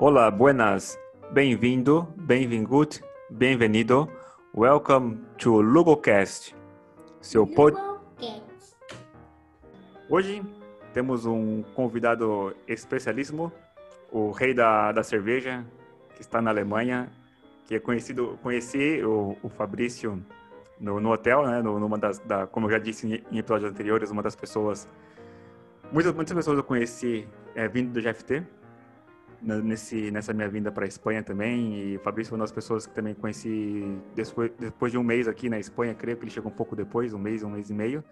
Olá, buenas. Bem-vindo, bem-vingut, bem-vindo. Welcome to Lugocast, seu pod... Hoje temos um convidado especialíssimo, o rei da, da cerveja, que está na Alemanha, que é conhecido, conheci o, o Fabrício no, no, hotel, né, numa das, da, como eu já disse em, em, episódios anteriores, uma das pessoas, muitas, muitas pessoas eu conheci é, vindo do GFT, nesse, nessa minha vinda para a Espanha também, e o Fabrício foi uma das pessoas que também conheci depois, depois de um mês aqui na Espanha, creio que ele chegou um pouco depois, um mês, um mês e meio.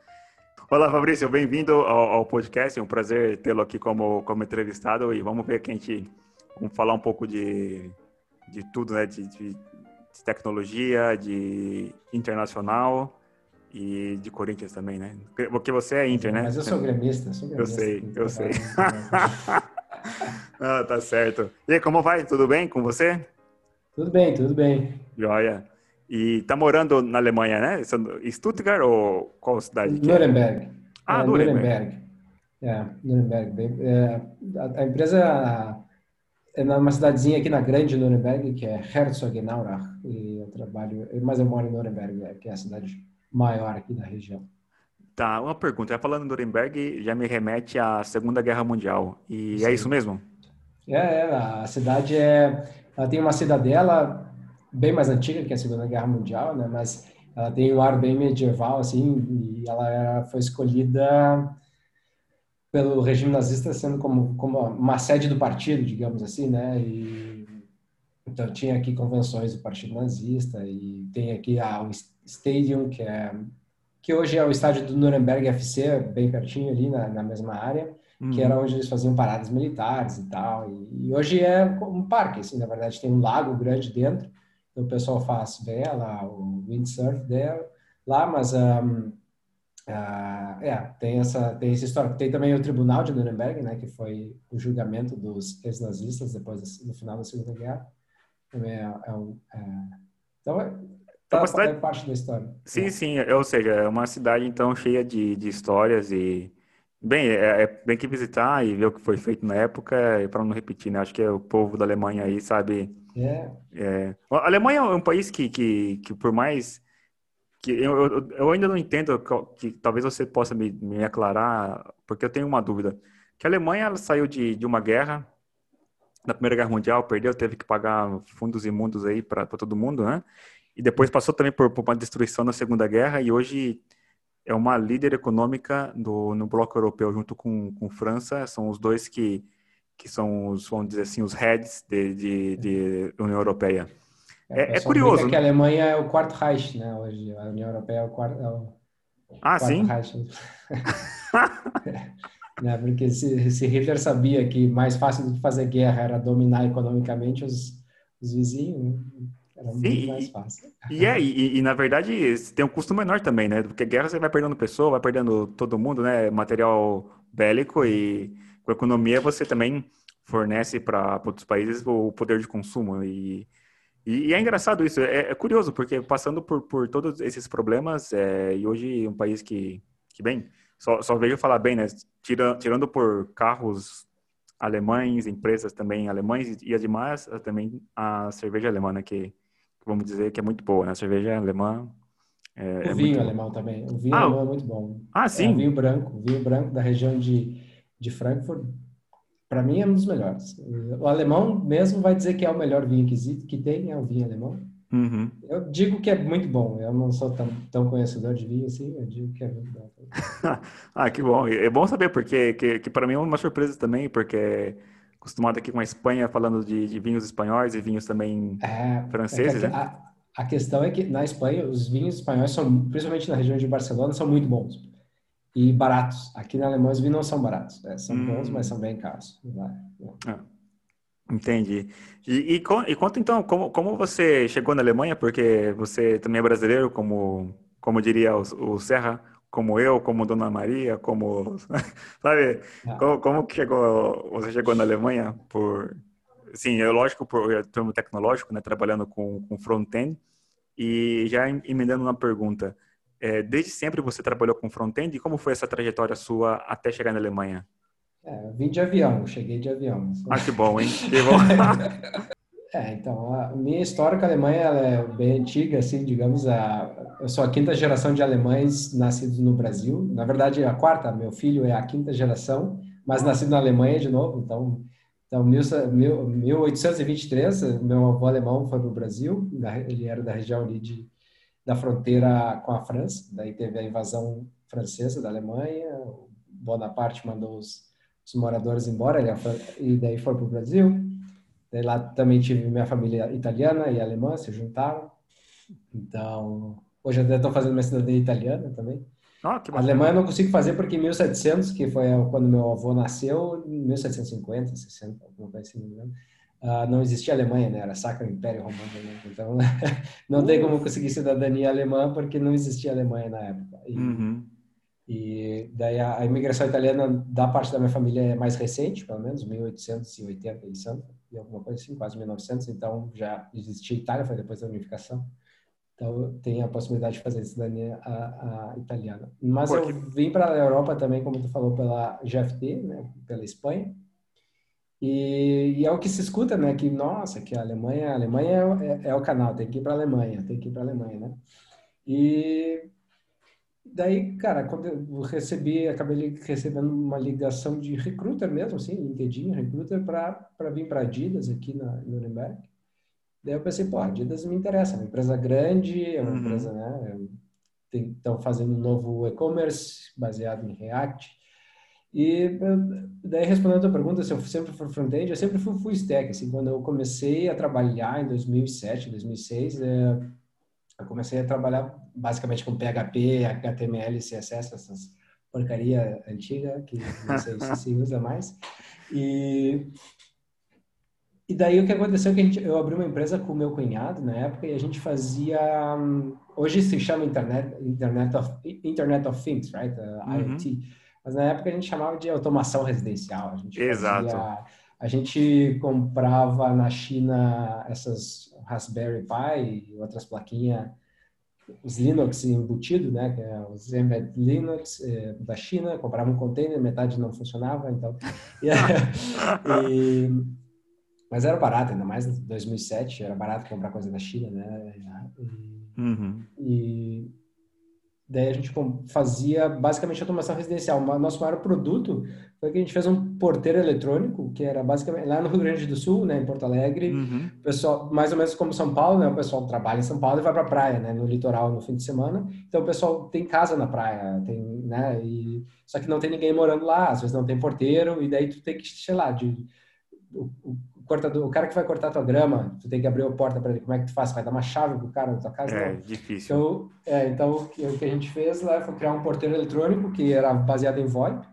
Olá, Fabrício, bem-vindo ao, ao, podcast, é um prazer tê-lo aqui como, como entrevistado, e vamos ver que a gente, vamos falar um pouco de de tudo, né? De, de, de tecnologia, de internacional e de Corinthians também, né? Porque você é Inter, né? Mas eu sou gremista, sou gremista. Eu sei, eu sei. ah, tá certo. E aí, como vai? Tudo bem com você? Tudo bem, tudo bem. Joia. E tá morando na Alemanha, né? Stuttgart ou qual cidade? Nuremberg. Ah, é, Nuremberg. Nuremberg. É, Nuremberg. É, a, a empresa é numa cidadezinha aqui na Grande Nuremberg, que é Herzogenaurach, e eu trabalho, mas eu moro em Nuremberg, é, que é a cidade maior aqui da região. Tá, uma pergunta. Já falando em Nuremberg, já me remete à Segunda Guerra Mundial. E Sim. é isso mesmo? É, é, a cidade é, ela tem uma cidadela bem mais antiga que a Segunda Guerra Mundial, né? Mas ela tem um ar bem medieval, assim, e ela foi escolhida pelo regime nazista sendo como, como uma sede do partido, digamos assim, né? E, então tinha aqui convenções do partido nazista e tem aqui a, o Stadium, que é que hoje é o estádio do Nuremberg FC, bem pertinho ali na, na mesma área, uhum. que era onde eles faziam paradas militares e tal. E, e, hoje é um parque, assim, na verdade tem um lago grande dentro, então o pessoal faz vela, o windsurf dela, lá, mas um, ah, é, tem essa, tem essa história. Tem também o Tribunal de Nuremberg, né, que foi o julgamento dos ex-nazistas depois do final da Segunda Guerra. Também é, é um, é... então é, tá, é cidade... é parte da história. Sim, sim. Ou seja, é uma cidade então cheia de, de histórias e bem, é, é bem que visitar e ver o que foi feito na época para não repetir, né? Acho que é o povo da Alemanha aí sabe. É. é. A Alemanha é um país que, que, que por mais que eu, eu, eu, ainda não entendo que, que talvez você possa me, me, aclarar, porque eu tenho uma dúvida. Que a Alemanha ela saiu de, de uma guerra, da Primeira Guerra Mundial, perdeu, teve que pagar fundos imundos aí para todo mundo, né? E depois passou também por, por, uma destruição na Segunda Guerra e hoje é uma líder econômica do, no bloco europeu junto com, com França. São os dois que, que são os, vamos dizer assim, os heads de, de, de União Europeia. É, é curioso. que a Alemanha é o quarto Reich, né? Hoje a União Europeia é o quarto. É o ah, quarto sim. Reich. né? Porque se, se, Hitler sabia que mais fácil do que fazer guerra era dominar economicamente os, os vizinhos, né? Era muito sim, mais fácil. E, é, e, e, na verdade tem um custo menor também, né? Porque guerra você vai perdendo pessoa, vai perdendo todo mundo, né? Material bélico e com economia você também fornece para outros países o poder de consumo e e, e, é engraçado isso, é, é, curioso, porque passando por, por todos esses problemas, é, e hoje um país que, que bem, só, só vejo falar bem, né? Tira, tirando por carros alemães, empresas também alemães e ademais também a cerveja alemã, né? Que vamos dizer que é muito boa, né? A cerveja alemã é, o é vinho alemão também. O vinho ah, alemão é muito bom. Ah, é, sim. É, vinho branco, vinho branco da região de, de Frankfurt para mim é um dos melhores. O alemão mesmo vai dizer que é o melhor vinho que, que tem, é o vinho alemão. Uhum. Eu digo que é muito bom. Eu não sou tão, tão conhecedor de vinho assim, eu digo que é muito bom. ah, que bom. É bom saber, porque que, que para mim é uma surpresa também, porque acostumado aqui com a Espanha falando de, de vinhos espanhóis e vinhos também é, franceses, é a, né? A, a questão é que na Espanha os vinhos espanhóis são, principalmente na região de Barcelona, são muito bons e baratos. Aqui na Alemanha os vinhos não são baratos. Né? São hum. bons, mas são bem caros. Ah, entendi. E, e, e, conta então, como, como você chegou na Alemanha? Porque você também é brasileiro, como, como diria o, o Serra, como eu, como Dona Maria, como... Sabe? Ah. Como, como que chegou, você chegou na Alemanha? Por... Sim, é lógico, por termo tecnológico, né? Trabalhando com, com front-end. E já emendando uma pergunta é, desde sempre você trabalhou com front-end e como foi essa trajetória sua até chegar na Alemanha? É, vim de avião, cheguei de avião. Ah, que bom, hein? Que bom. é, então, a minha história com a Alemanha é bem antiga, assim, digamos, a, eu sou a quinta geração de alemães nascidos no Brasil. Na verdade, a quarta, meu filho é a quinta geração, mas nascido na Alemanha de novo, então então, 1823, meu avô alemão foi para o Brasil, ele era da região ali de, da fronteira com a França, daí teve a invasão francesa da Alemanha, Bonaparte mandou os, os moradores embora, ele, e daí foi para o Brasil. Daí lá também tive minha família italiana e alemã, se juntaram. Então, hoje eu estou fazendo minha cidadania italiana também. Ah, Alemanha eu não consigo fazer porque em 1700, que foi quando meu avô nasceu, 1750, 60, alguma coisa assim, não, uh, não existia Alemanha, né? Era Sacro Império Romano. Né? Então, não tem como conseguir cidadania alemã porque não existia Alemanha na época. E, uhum. e daí a, a, imigração italiana da parte da minha família é mais recente, pelo menos 1880 e Santa, e alguma coisa assim, quase 1900. Então já existia Itália, foi depois da unificação. Então, tem a possibilidade de fazer cidadania a, a italiana. Mas Pô, eu vim para a Europa também, como tu falou, pela GFT, né, pela Espanha. E, e, é o que se escuta, né? Que, nossa, que a Alemanha, a Alemanha é, é, é o canal, tem que ir para a Alemanha, tem que ir para a Alemanha, né? E daí, cara, quando eu recebi, acabei recebendo uma ligação de recruiter mesmo, assim, LinkedIn, recruiter, para vir para Adidas aqui na Nuremberg. Daí eu pensei, pô, Adidas me interessa, é uma empresa grande, é uma uhum. empresa, né? Estão fazendo um novo e-commerce baseado em React. E daí, respondendo a tua pergunta, se eu sempre fui front-end, eu sempre fui full stack. Assim, quando eu comecei a trabalhar em 2007, 2006, é, eu comecei a trabalhar basicamente com PHP, HTML, CSS, essas porcaria antiga que não sei se se usa mais. E e daí o que aconteceu é que a gente, eu abri uma empresa com o meu cunhado na época e a gente fazia hoje se chama internet internet of internet of things, right? Uh, uhum. IoT. Mas na época a gente chamava de automação residencial. A gente Exato. Fazia, a gente comprava na China essas Raspberry Pi e outras plaquinhas os Linux embutido, né, que é os Embed Linux é, da China, comprava um container, metade não funcionava, então e, mas era barato, ainda mais em 2007, era barato comprar coisa da China, né? E, uhum. e daí a gente fazia basicamente automação residencial. O nosso maior produto foi que a gente fez um porteiro eletrônico, que era basicamente lá no Rio Grande do Sul, né, em Porto Alegre. Uhum. pessoal, mais ou menos como São Paulo, né? O pessoal trabalha em São Paulo e vai para a praia, né, no litoral no fim de semana. Então o pessoal tem casa na praia, tem, né, e só que não tem ninguém morando lá, às vezes não tem porteiro e daí tu tem que, sei lá, de o, cortador, o cara que vai cortar tua grama, tu tem que abrir a porta para ele. Como é que tu faz? Vai dar uma chave pro cara na tua casa? É, não. difícil. Então, é, então o que a gente fez lá foi criar um porteiro eletrônico que era baseado em VoIP,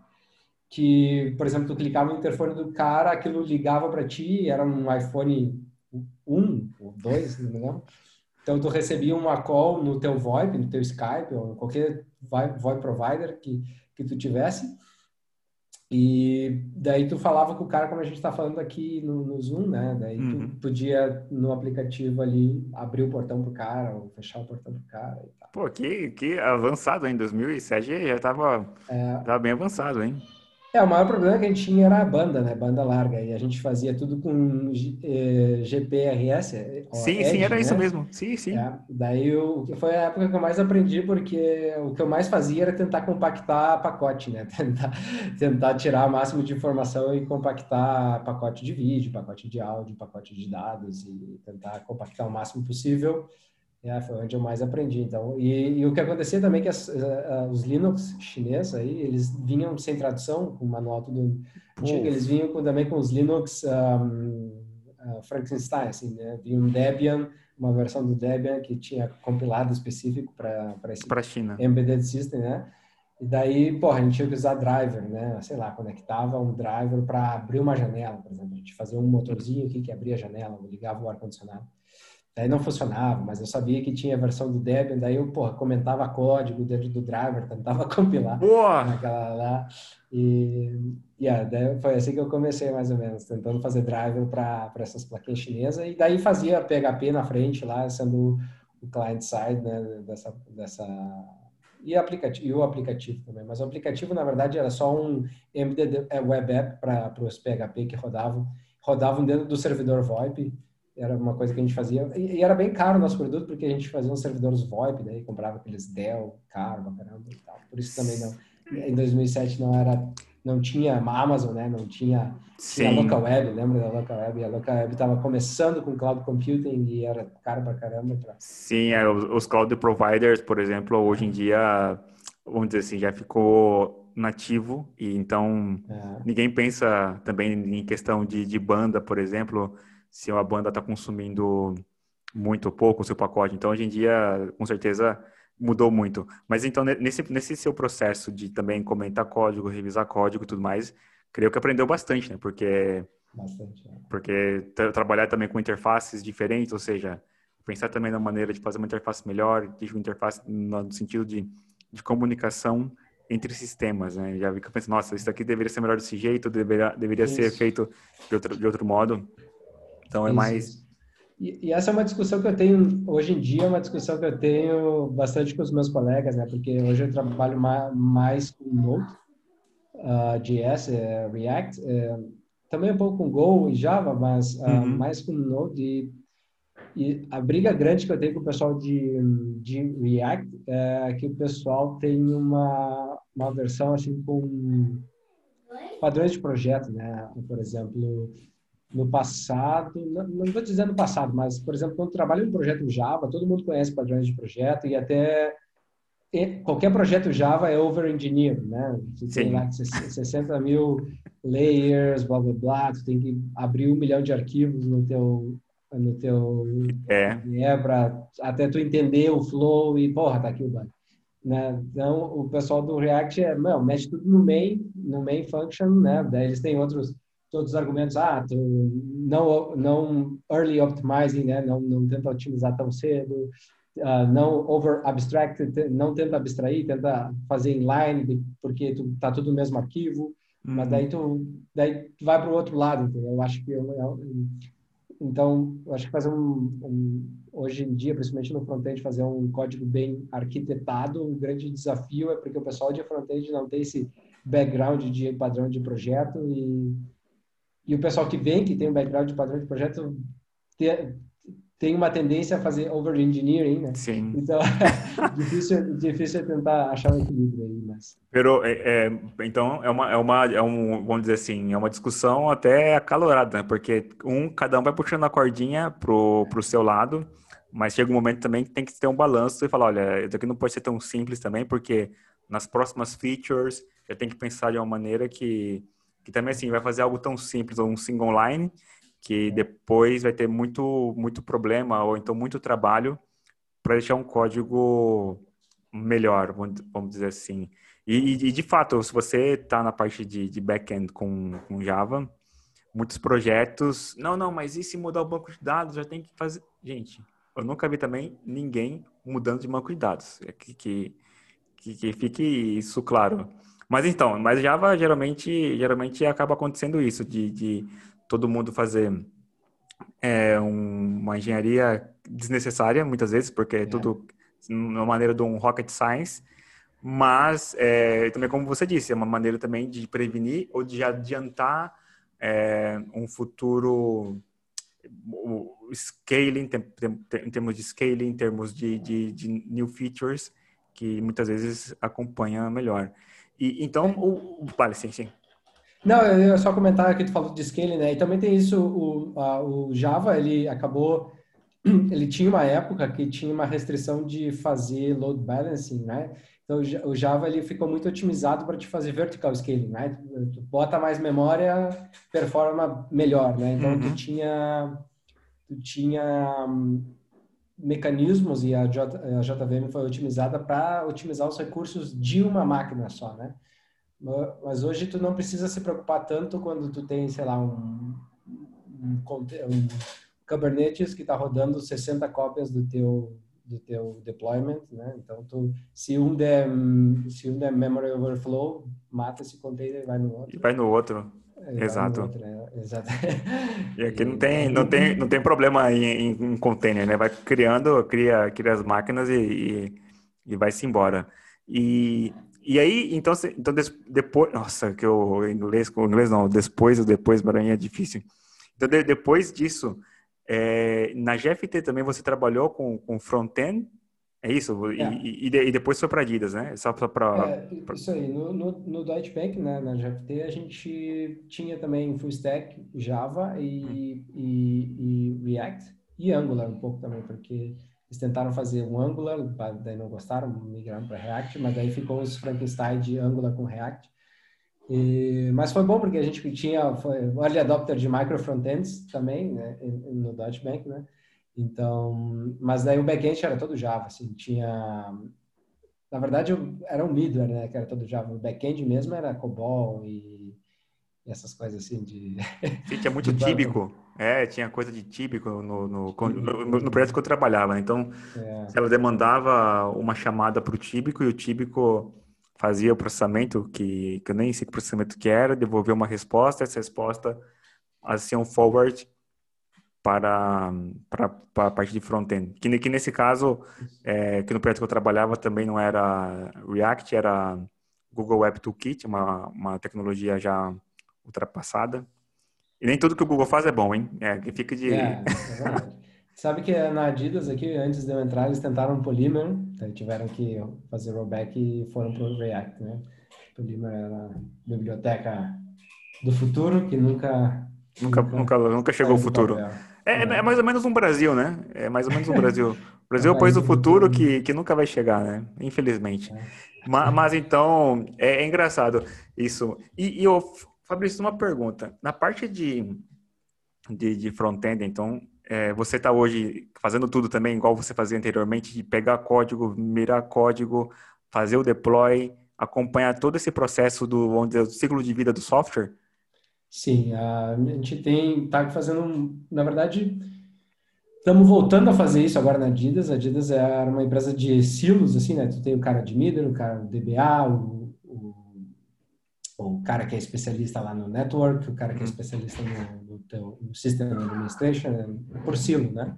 que, por exemplo, tu clicava no interfone do cara, aquilo ligava para ti, era um iPhone 1 ou 2, não me lembro. Então, tu recebia uma call no teu VoIP, no teu Skype, ou qualquer VoIP provider que, que tu tivesse, e daí tu falava com o cara, como a gente está falando aqui no, no, Zoom, né? Daí uhum. tu podia, no aplicativo ali, abrir o portão pro cara ou fechar o portão pro cara e tal. Pô, que, que avançado, hein? 2007 já estava é... Tava bem avançado, hein? É, o maior problema que a gente tinha era a banda, né? Banda larga. E a gente fazia tudo com eh, GPRS. Sim, Edge, sim, era né? isso mesmo. Sim, sim. É, daí o, foi a época que eu mais aprendi, porque o que eu mais fazia era tentar compactar pacote, né? Tentar, tentar tirar o máximo de informação e compactar pacote de vídeo, pacote de áudio, pacote de dados e tentar compactar o máximo possível é, foi onde eu mais aprendi, então. E, e o que acontecia também é que as, uh, os Linux chineses aí, eles vinham sem tradução, com o manual tudo antigo, eles vinham com, também com os Linux um, uh, Frankenstein, assim, né? Vinha um Debian, uma versão do Debian que tinha compilado específico para esse pra China. embedded system, né? E daí, porra, a gente tinha que usar driver, né? Sei lá, conectava um driver para abrir uma janela, por exemplo. A gente fazia um motorzinho aqui que abria a janela, ligava o ar-condicionado. Daí não funcionava, mas eu sabia que tinha a versão do Debian, daí eu, porra, comentava código dentro do driver, tentava compilar Boa! naquela lá. E, yeah, daí foi assim que eu comecei, mais ou menos, tentando fazer driver para essas plaquinhas chinesas, e daí fazia PHP na frente lá, sendo o client-side né, dessa, dessa, e, aplicativo, e o aplicativo também. Mas o aplicativo, na verdade, era só um MDD é, Web App para os PHP que rodavam, rodavam dentro do servidor VoIP. Era uma coisa que a gente fazia. E, e era bem caro o nosso produto, porque a gente fazia uns servidores VoIP, daí comprava aqueles Dell, caro, caramba e tal. Por isso também não. Em 2007 não era não tinha Amazon, né? Não tinha, tinha a Local Web, lembra da Local Web? A Local Web estava começando com cloud computing e era caro pra caramba. Pra... Sim, é, os cloud providers, por exemplo, hoje em dia, vamos dizer assim, já ficou nativo e então é. ninguém pensa também em questão de, de banda, por exemplo, se uma banda está consumindo muito ou pouco o seu pacote. Então, hoje em dia, com certeza, mudou muito. Mas então, nesse, nesse seu processo de também comentar código, revisar código e tudo mais, creio que aprendeu bastante, né? Porque, bastante, é. porque trabalhar também com interfaces diferentes, ou seja, pensar também na maneira de fazer uma interface melhor, de uma interface no sentido de, de comunicação entre sistemas, né? Já vi que eu penso, nossa, isso aqui deveria ser melhor desse jeito, deveria, deveria ser feito de outro, de outro modo. Então, é isso. mais e, e, essa é uma discussão que eu tenho hoje em dia, é uma discussão que eu tenho bastante com os meus colegas, né? Porque hoje eu trabalho mais, mais com Node, uh, JS, uh, React, uh, também um pouco com Go e Java, mas uh, uhum. mais com Node. E, e, a briga grande que eu tenho com o pessoal de, de React é que o pessoal tem uma, uma versão assim com padrões de projeto, né? Por exemplo, no passado, não estou dizendo no passado, mas, por exemplo, quando trabalho em um projeto Java, todo mundo conhece padrões de projeto e até qualquer projeto Java é over-engineered, né? Tem lá 60 mil layers, blá, blá, blá, tu tem que abrir um milhão de arquivos no teu no teu é, é para até tu entender o flow e porra, tá aqui o bug. Né? Então, o pessoal do React é, não, mexe tudo no main, no main function, né? Daí eles têm outros todos os argumentos, ah, não, não early optimizing, né? não, não tenta otimizar tão cedo, uh, não over abstract, não tenta abstrair, tenta fazer inline, porque tu, tá tudo no mesmo arquivo, uhum. mas daí tu, daí tu vai para o outro lado, entendeu? Eu acho que eu, eu, então, eu acho que fazer um, um, hoje em dia, principalmente no front-end, fazer um código bem arquitetado, o grande desafio é porque o pessoal de front-end não tem esse background de padrão de projeto e e o pessoal que vem, que tem um background de padrão de projeto, tem uma tendência a fazer over-engineering, né? Sim. Então, difícil, difícil é tentar achar um equilíbrio aí, mas... Pero, é, é, então, é uma, é uma, é um, vamos dizer assim, é uma discussão até acalorada, né? Porque um, cada um vai puxando a cordinha pro, pro seu lado, mas chega um momento também que tem que ter um balanço e falar, olha, isso aqui não pode ser tão simples também, porque nas próximas features eu tenho que pensar de uma maneira que que também assim vai fazer algo tão simples, um single line, que depois vai ter muito muito problema ou então muito trabalho para deixar um código melhor, vamos dizer assim. E, e de fato, se você está na parte de, de back-end com, com Java, muitos projetos, não, não, mas e se mudar o banco de dados, já tem que fazer. Gente, eu nunca vi também ninguém mudando de banco de dados. É que, que, que, que fique isso claro. Mas então, mas Java geralmente, geralmente acaba acontecendo isso, de, de todo mundo fazer é, um, uma engenharia desnecessária, muitas vezes, porque é, é tudo uma maneira de um rocket science, mas é, também, como você disse, é uma maneira também de prevenir ou de adiantar é, um futuro scaling, em termos de scaling, em termos de, de, de new features, que muitas vezes acompanha melhor. E, então, o, vale, sim, sim. Não, eu ia só comentar que tu falou de scaling, né? E também tem isso, o, a, o Java, ele acabou, ele tinha uma época que tinha uma restrição de fazer load balancing, né? Então, o Java, ele ficou muito otimizado para te fazer vertical scaling, né? Tu bota mais memória, performa melhor, né? Então, uhum. tu tinha, tu tinha mecanismos e a, J, a JVM foi otimizada para otimizar os recursos de uma máquina só, né? Mas hoje tu não precisa se preocupar tanto quando tu tem, sei lá, um, um, um Kubernetes que está rodando 60 cópias do teu do teu deployment, né? Então tu, se um der se um der memory overflow, mata esse container e vai no outro. E vai no outro. Exato. É, exato. E aqui não tem, não tem, não tem problema em, em container, né? Vai criando, cria, cria as máquinas e, e, e vai-se embora. E, e aí, então, então depois, nossa, que o inglês, o inglês não, depois, o depois para mim é difícil. Então, de, depois disso, é, na GFT também você trabalhou com, com front-end, é isso? É. E, e, e, depois foi para Adidas, né? Só para... É, isso aí. No, no, no Deutsche Bank, né, na GFT, a gente tinha também Full Stack, Java e, hum. e, e React. E Angular um pouco também, porque eles tentaram fazer um Angular, daí não gostaram, migraram para React, mas daí ficou os Frankenstein de Angular com React. E, mas foi bom porque a gente tinha foi early adopter de micro frontends também né, no Deutsche Bank, né? Então, mas daí o backend era todo Java, assim, tinha na verdade era um middleware, né, que era todo Java. O backend mesmo era COBOL e, e essas coisas assim de Sim, tinha muito típico. É, tinha coisa de típico no, no, no, no projeto que eu trabalhava. Né? Então, é. ela demandava uma chamada para o típico e o típico fazia o processamento, que, que eu nem sei que processamento que era, devolvia uma resposta, essa resposta assim um forward para, para, para a parte de front-end. Que, que nesse caso, é, que no projeto que eu trabalhava também não era React, era Google Web Toolkit, uma, uma tecnologia já ultrapassada. E nem tudo que o Google faz é bom, hein? É, que fica de... É, Sabe que na Adidas aqui, antes de eu entrar, eles tentaram Polymer, tiveram que fazer rollback e foram para o React, né? Polymer era a biblioteca do futuro que nunca... Nunca, nunca, nunca chegou ao futuro. É, é, é, mais ou menos um Brasil, né? É mais ou menos um Brasil. O Brasil é o país do futuro que, que nunca vai chegar, né? Infelizmente. É. Mas, mas, então, é, é, engraçado isso. E, e eu, Fabrício, uma pergunta. Na parte de, de, de front-end, então, é, você está hoje fazendo tudo também, igual você fazia anteriormente, de pegar código, mirar código, fazer o deploy, acompanhar todo esse processo do, dizer, do ciclo de vida do software? Sim, a gente tem, tá fazendo, na verdade, estamos voltando a fazer isso agora na Adidas. A Adidas é uma empresa de silos, assim, né? Tu tem o cara de middle, o cara do DBA, o, o, o cara que é especialista lá no network, o cara que é uhum. especialista no, teu no System Administration né, por silo, né?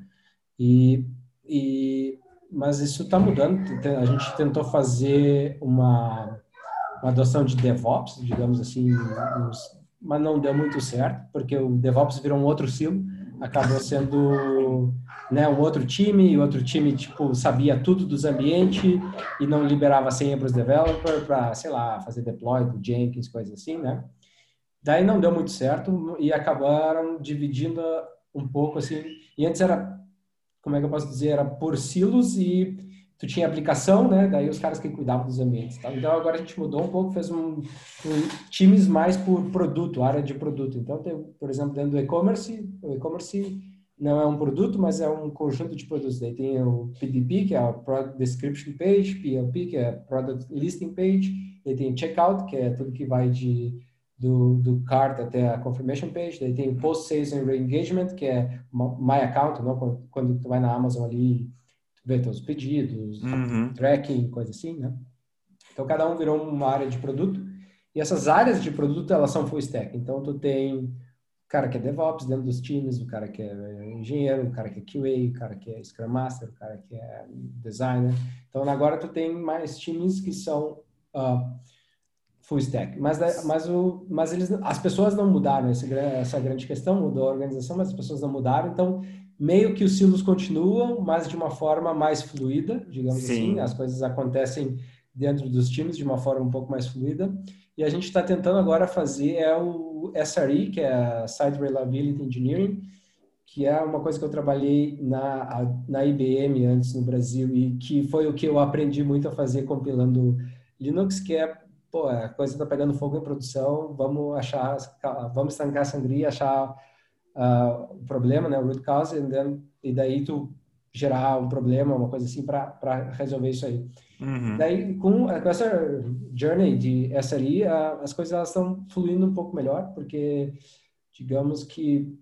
E, e mas isso está mudando. A gente tentou fazer uma, uma adoção de DevOps, digamos assim, mas não deu muito certo, porque o DevOps virou um outro silo, acabou sendo né, um outro time, e outro time tipo sabia tudo dos ambientes e não liberava senha para os developers para, sei lá, fazer deploy do Jenkins, coisa assim, né? Daí não deu muito certo e acabaram dividindo um pouco assim. E antes era, como é que eu posso dizer, era por silos e tu tinha aplicação, né? Daí os caras que cuidavam dos ambientes. Tá? Então agora a gente mudou um pouco, fez um, um, times mais por produto, área de produto. Então tem, por exemplo, dentro do e-commerce, o e-commerce não é um produto, mas é um conjunto de produtos. Daí tem o PDP, que é a Product Description Page, PLP, que é a Product Listing Page, e tem Checkout, que é tudo que vai de do, do cart até a confirmation page, daí tem post sales and re-engagement, que é my account, não? Quando, quando tu vai na Amazon ali, tu vê teus pedidos, uhum. tracking, coisa assim, né? Então cada um virou uma área de produto e essas áreas de produto elas são full stack. Então tu tem o cara que é DevOps dentro dos times, o cara que é engenheiro, o cara que é QA, o cara que é Scrum Master, o cara que é designer. Então agora tu tem mais times que são uh, full stack. Mas, mas, o, mas eles, as pessoas não mudaram, essa, essa grande questão, mudou a organização, mas as pessoas não mudaram, então meio que os silos continuam, mas de uma forma mais fluida, digamos Sim. assim, as coisas acontecem dentro dos times de uma forma um pouco mais fluida, e a gente está tentando agora fazer é o SRE, que é Site Reliability Engineering, que é uma coisa que eu trabalhei na, na IBM antes no Brasil e que foi o que eu aprendi muito a fazer compilando Linux, que é pô, a coisa está pegando fogo em produção, vamos achar, vamos estancar a sangria, achar uh, o problema, né, o root cause, and then, e daí tu gerar um problema, uma coisa assim, para resolver isso aí. Uhum. Daí, com, com, essa journey de SRI, uh, as coisas elas estão fluindo um pouco melhor, porque, digamos que,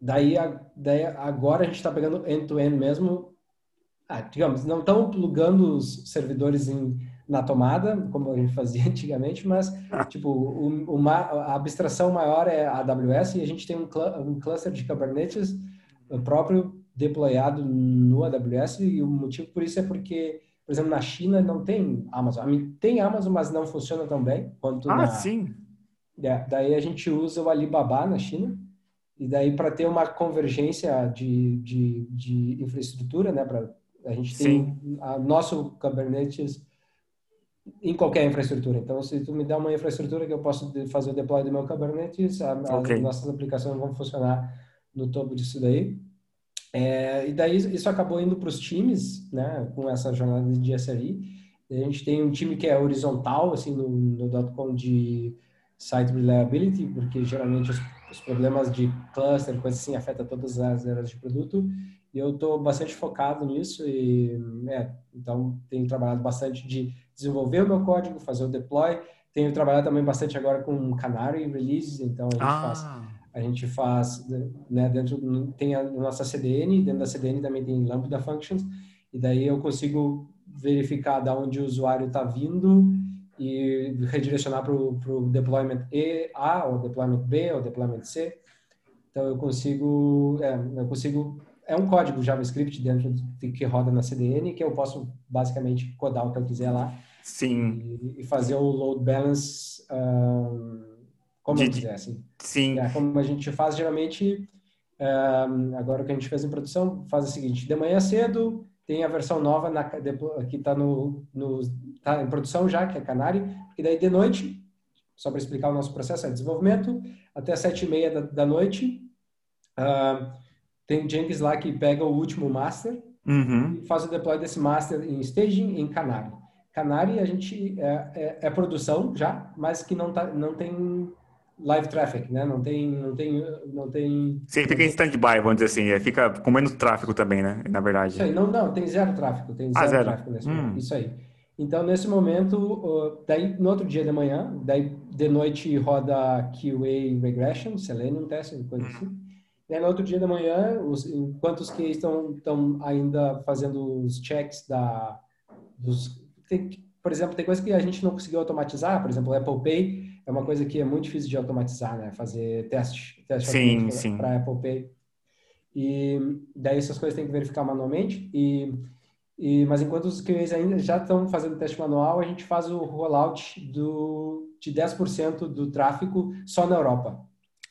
daí, daí agora a gente está pegando end-to-end -end mesmo, ah, digamos, não estão plugando os servidores em na tomada, como a gente fazia antigamente, mas tipo o, uma, a abstração maior é a AWS e a gente tem um, cl um cluster de Kubernetes próprio deployado no AWS e o motivo por isso é porque Por exemplo, na China não tem Amazon. Tem Amazon, mas não funciona tão bem quanto ah, na... sim. É, daí a gente usa o Alibaba na China. E daí para ter uma convergência de, de, de infraestrutura, né? Pra, a gente tem a nosso Kubernetes em qualquer infraestrutura. Então, se tu me dá uma infraestrutura que eu posso fazer o deploy do meu Kubernetes, a, okay. as nossas aplicações vão funcionar no topo disso daí. É, e daí isso acabou indo para os times, né, com essa jornada de SRI. A gente tem um time que é horizontal, assim, no, no .com de site reliability, porque geralmente os, os problemas de cluster, coisas assim, afetam todas as áreas de produto. E eu estou bastante focado nisso e, é, então, tenho trabalhado bastante de desenvolver o meu código, fazer o deploy. Tenho trabalhado também bastante agora com Canary releases, então a gente ah. faz a gente faz né, dentro tem a nossa CDN, dentro da CDN também tem Lambda Functions e daí eu consigo verificar da onde o usuário está vindo e redirecionar para o deployment E, A, ou deployment B, ou deployment C. Então eu consigo, é, eu consigo é um código JavaScript dentro de, que roda na CDN que eu posso basicamente codar o que eu quiser lá. Sim. E, e fazer o load balance, um, como de, eu quiser, assim. Sim. É, como a gente faz geralmente, um, agora o que a gente fez em produção, faz o seguinte, de manhã cedo tem a versão nova na, que está no, no tá em produção já, que é Canary, e daí de noite, só para explicar o nosso processo, é desenvolvimento, até sete e meia da, da noite, uh, tem Jenkins lá que pega o último master uhum. e faz o deploy desse master em staging em Canary. Canary a gente é, é, é, produção já, mas que não, tá, não tem live traffic, né? Não tem, não tem, não tem. Sim, fica em stand-by, vamos dizer assim. É, fica com menos tráfego também, né? Na verdade. Isso aí, não, não, tem zero tráfego, tem zero, ah, zero. tráfego nesse hum. momento. Isso aí. Então, nesse momento, daí no outro dia de manhã, daí de noite roda QA regression, Selenium test, coisa assim. E no outro dia da manhã, os, enquanto os que estão, estão ainda fazendo os checks da, dos, tem, por exemplo, tem coisa que a gente não conseguiu automatizar, por exemplo, o Apple Pay é uma coisa que é muito difícil de automatizar, né? Fazer teste, teste para Apple Pay. E daí essas coisas tem que verificar manualmente. E, e mas enquanto os QAs ainda já estão fazendo teste manual, a gente faz o rollout do, de 10% do tráfego só na Europa.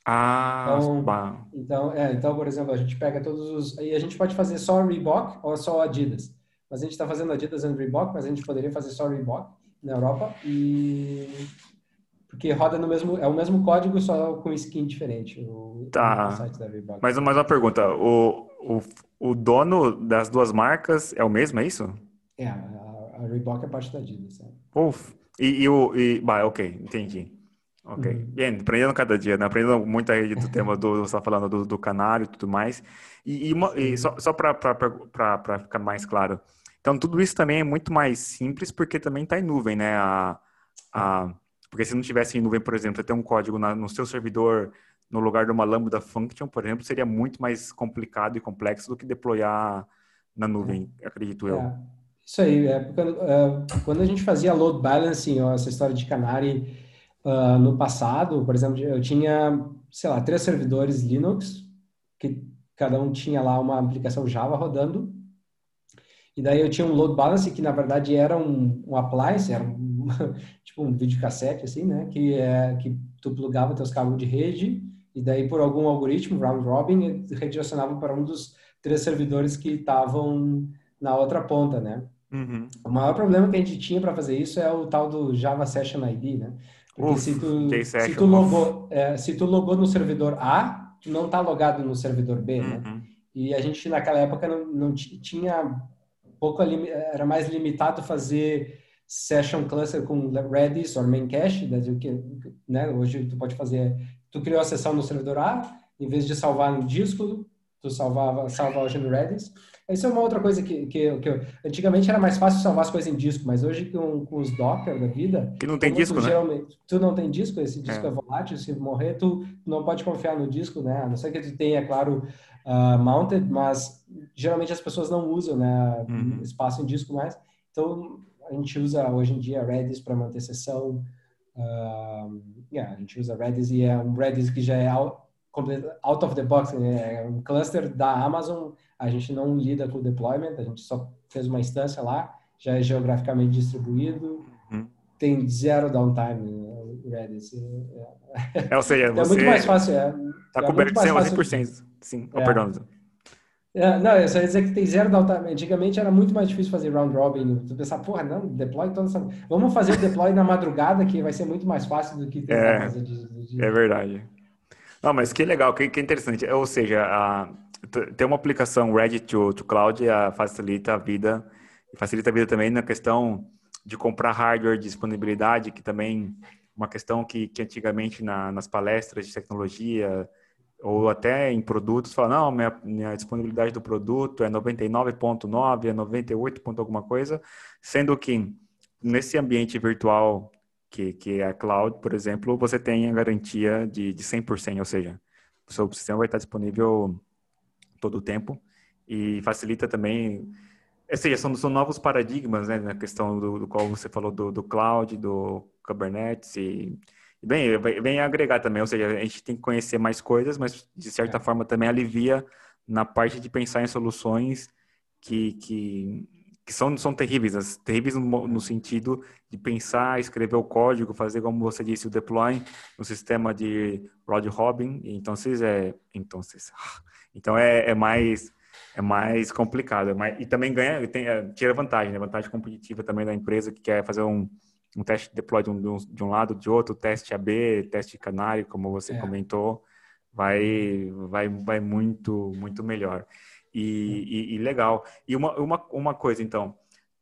Ah, então, então, é, então, por exemplo, a gente pega todos os. E a gente pode fazer só Reebok ou só Adidas. Mas a gente está fazendo Adidas e Reebok, mas a gente poderia fazer só Reebok na Europa. E. Porque roda no mesmo. É o mesmo código, só com skin diferente. O, tá. Site da Reebok. Mas mais uma pergunta: o, o, o dono das duas marcas é o mesmo, é isso? É, a, a Reebok é parte da Adidas. É. Uf. E, e o. E, bah, ok, entendi. Ok. Uhum. Bem, aprendendo cada dia, né? Aprendendo muito aí do tema do, você está falando do, do canário e tudo mais. E, e, uma, e só, só para ficar mais claro, então tudo isso também é muito mais simples porque também está em nuvem, né? A, a, porque se não tivesse em nuvem, por exemplo, você ter um código na, no seu servidor no lugar de uma Lambda Function, por exemplo, seria muito mais complicado e complexo do que deployar na nuvem, é. acredito eu. É. Isso aí, é, quando, é, quando a gente fazia load balancing, ó, essa história de Canary, Uh, no passado, por exemplo, eu tinha, sei lá, três servidores Linux, que cada um tinha lá uma aplicação Java rodando. E daí eu tinha um load balance, que na verdade era um, um appliance, era um, tipo um videocassete, assim, né? Que, é, que tu plugava teus cabos de rede, e daí por algum algoritmo, round robin, redirecionava para um dos três servidores que estavam na outra ponta, né? Uhum. O maior problema que a gente tinha para fazer isso é o tal do Java Session ID, né? Uf, se, tu, se, tu logou, é, se tu logou no servidor A, tu não está logado no servidor B, né? uhum. né? E a gente naquela época não, não tinha pouco era mais limitado fazer session cluster com Redis ou main cache, né? Hoje tu pode fazer, tu criou a sessão no servidor A, em vez de salvar no disco, tu salvava salva hoje no Redis. Isso é uma outra coisa que, que, que eu, antigamente era mais fácil salvar as coisas em disco, mas hoje com, com os Docker da vida. Que não tem disco, tu, né? Geralmente, tu não tem disco, esse disco é. é. volátil, se morrer, tu não pode confiar no disco, né? A não ser que tu tenha, claro, uh, mounted, mas geralmente as pessoas não usam, né? Uhum. Espaço em disco mais. Então a gente usa hoje em dia Redis para manter sessão. Uh, yeah, a gente usa Redis e é um Redis que já é out, out of the box, né? É um cluster da Amazon a gente não lida com o deployment, a gente só fez uma instância lá, já é geograficamente distribuído, uhum. tem zero downtime o Redis. É, é ou seja, é muito mais fácil. É, tá é coberto 100%. Sim, oh, perdão. É, não, eu só ia dizer que tem zero downtime. Antigamente era muito mais difícil fazer round robin. Tu pensar, porra, não, deploy toda essa... Vamos fazer o deploy na madrugada, que vai ser muito mais fácil do que tentar é, fazer de, de... É verdade. Não, mas que legal, que, que interessante. Ou seja, a, tem uma aplicação Ready to, to Cloud a, facilita a vida, facilita a vida também na questão de comprar hardware, disponibilidade, que também uma questão que, que antigamente na, nas palestras de tecnologia ou até em produtos, fala, não, minha, minha disponibilidade do produto é 99.9, é 98. alguma coisa, sendo que nesse ambiente virtual que, que é a cloud, por exemplo, você tem a garantia de, de 100%, ou seja, o seu sistema vai estar disponível todo o tempo e facilita também, ou seja, são, são novos paradigmas, né, na questão do, do qual você falou do, do cloud, do Kubernetes e Bem, vem agregar também, ou seja, a gente tem que conhecer mais coisas, mas de certa é. forma também alivia na parte de pensar em soluções que, que, que são, são terríveis, terríveis no, no, sentido de pensar, escrever o código, fazer, como você disse, o deploy no sistema de Rod Robin. Então, é, então, então é, é mais é mais complicado, é mais, e também ganha, tem, é, tira vantagem, né? vantagem competitiva também da empresa que quer fazer um um teste de deploy de um, de um lado, de outro, teste AB, teste canário, como você é. comentou, vai, vai, vai muito, muito melhor. E, e, e, legal. E uma, uma, uma coisa, então,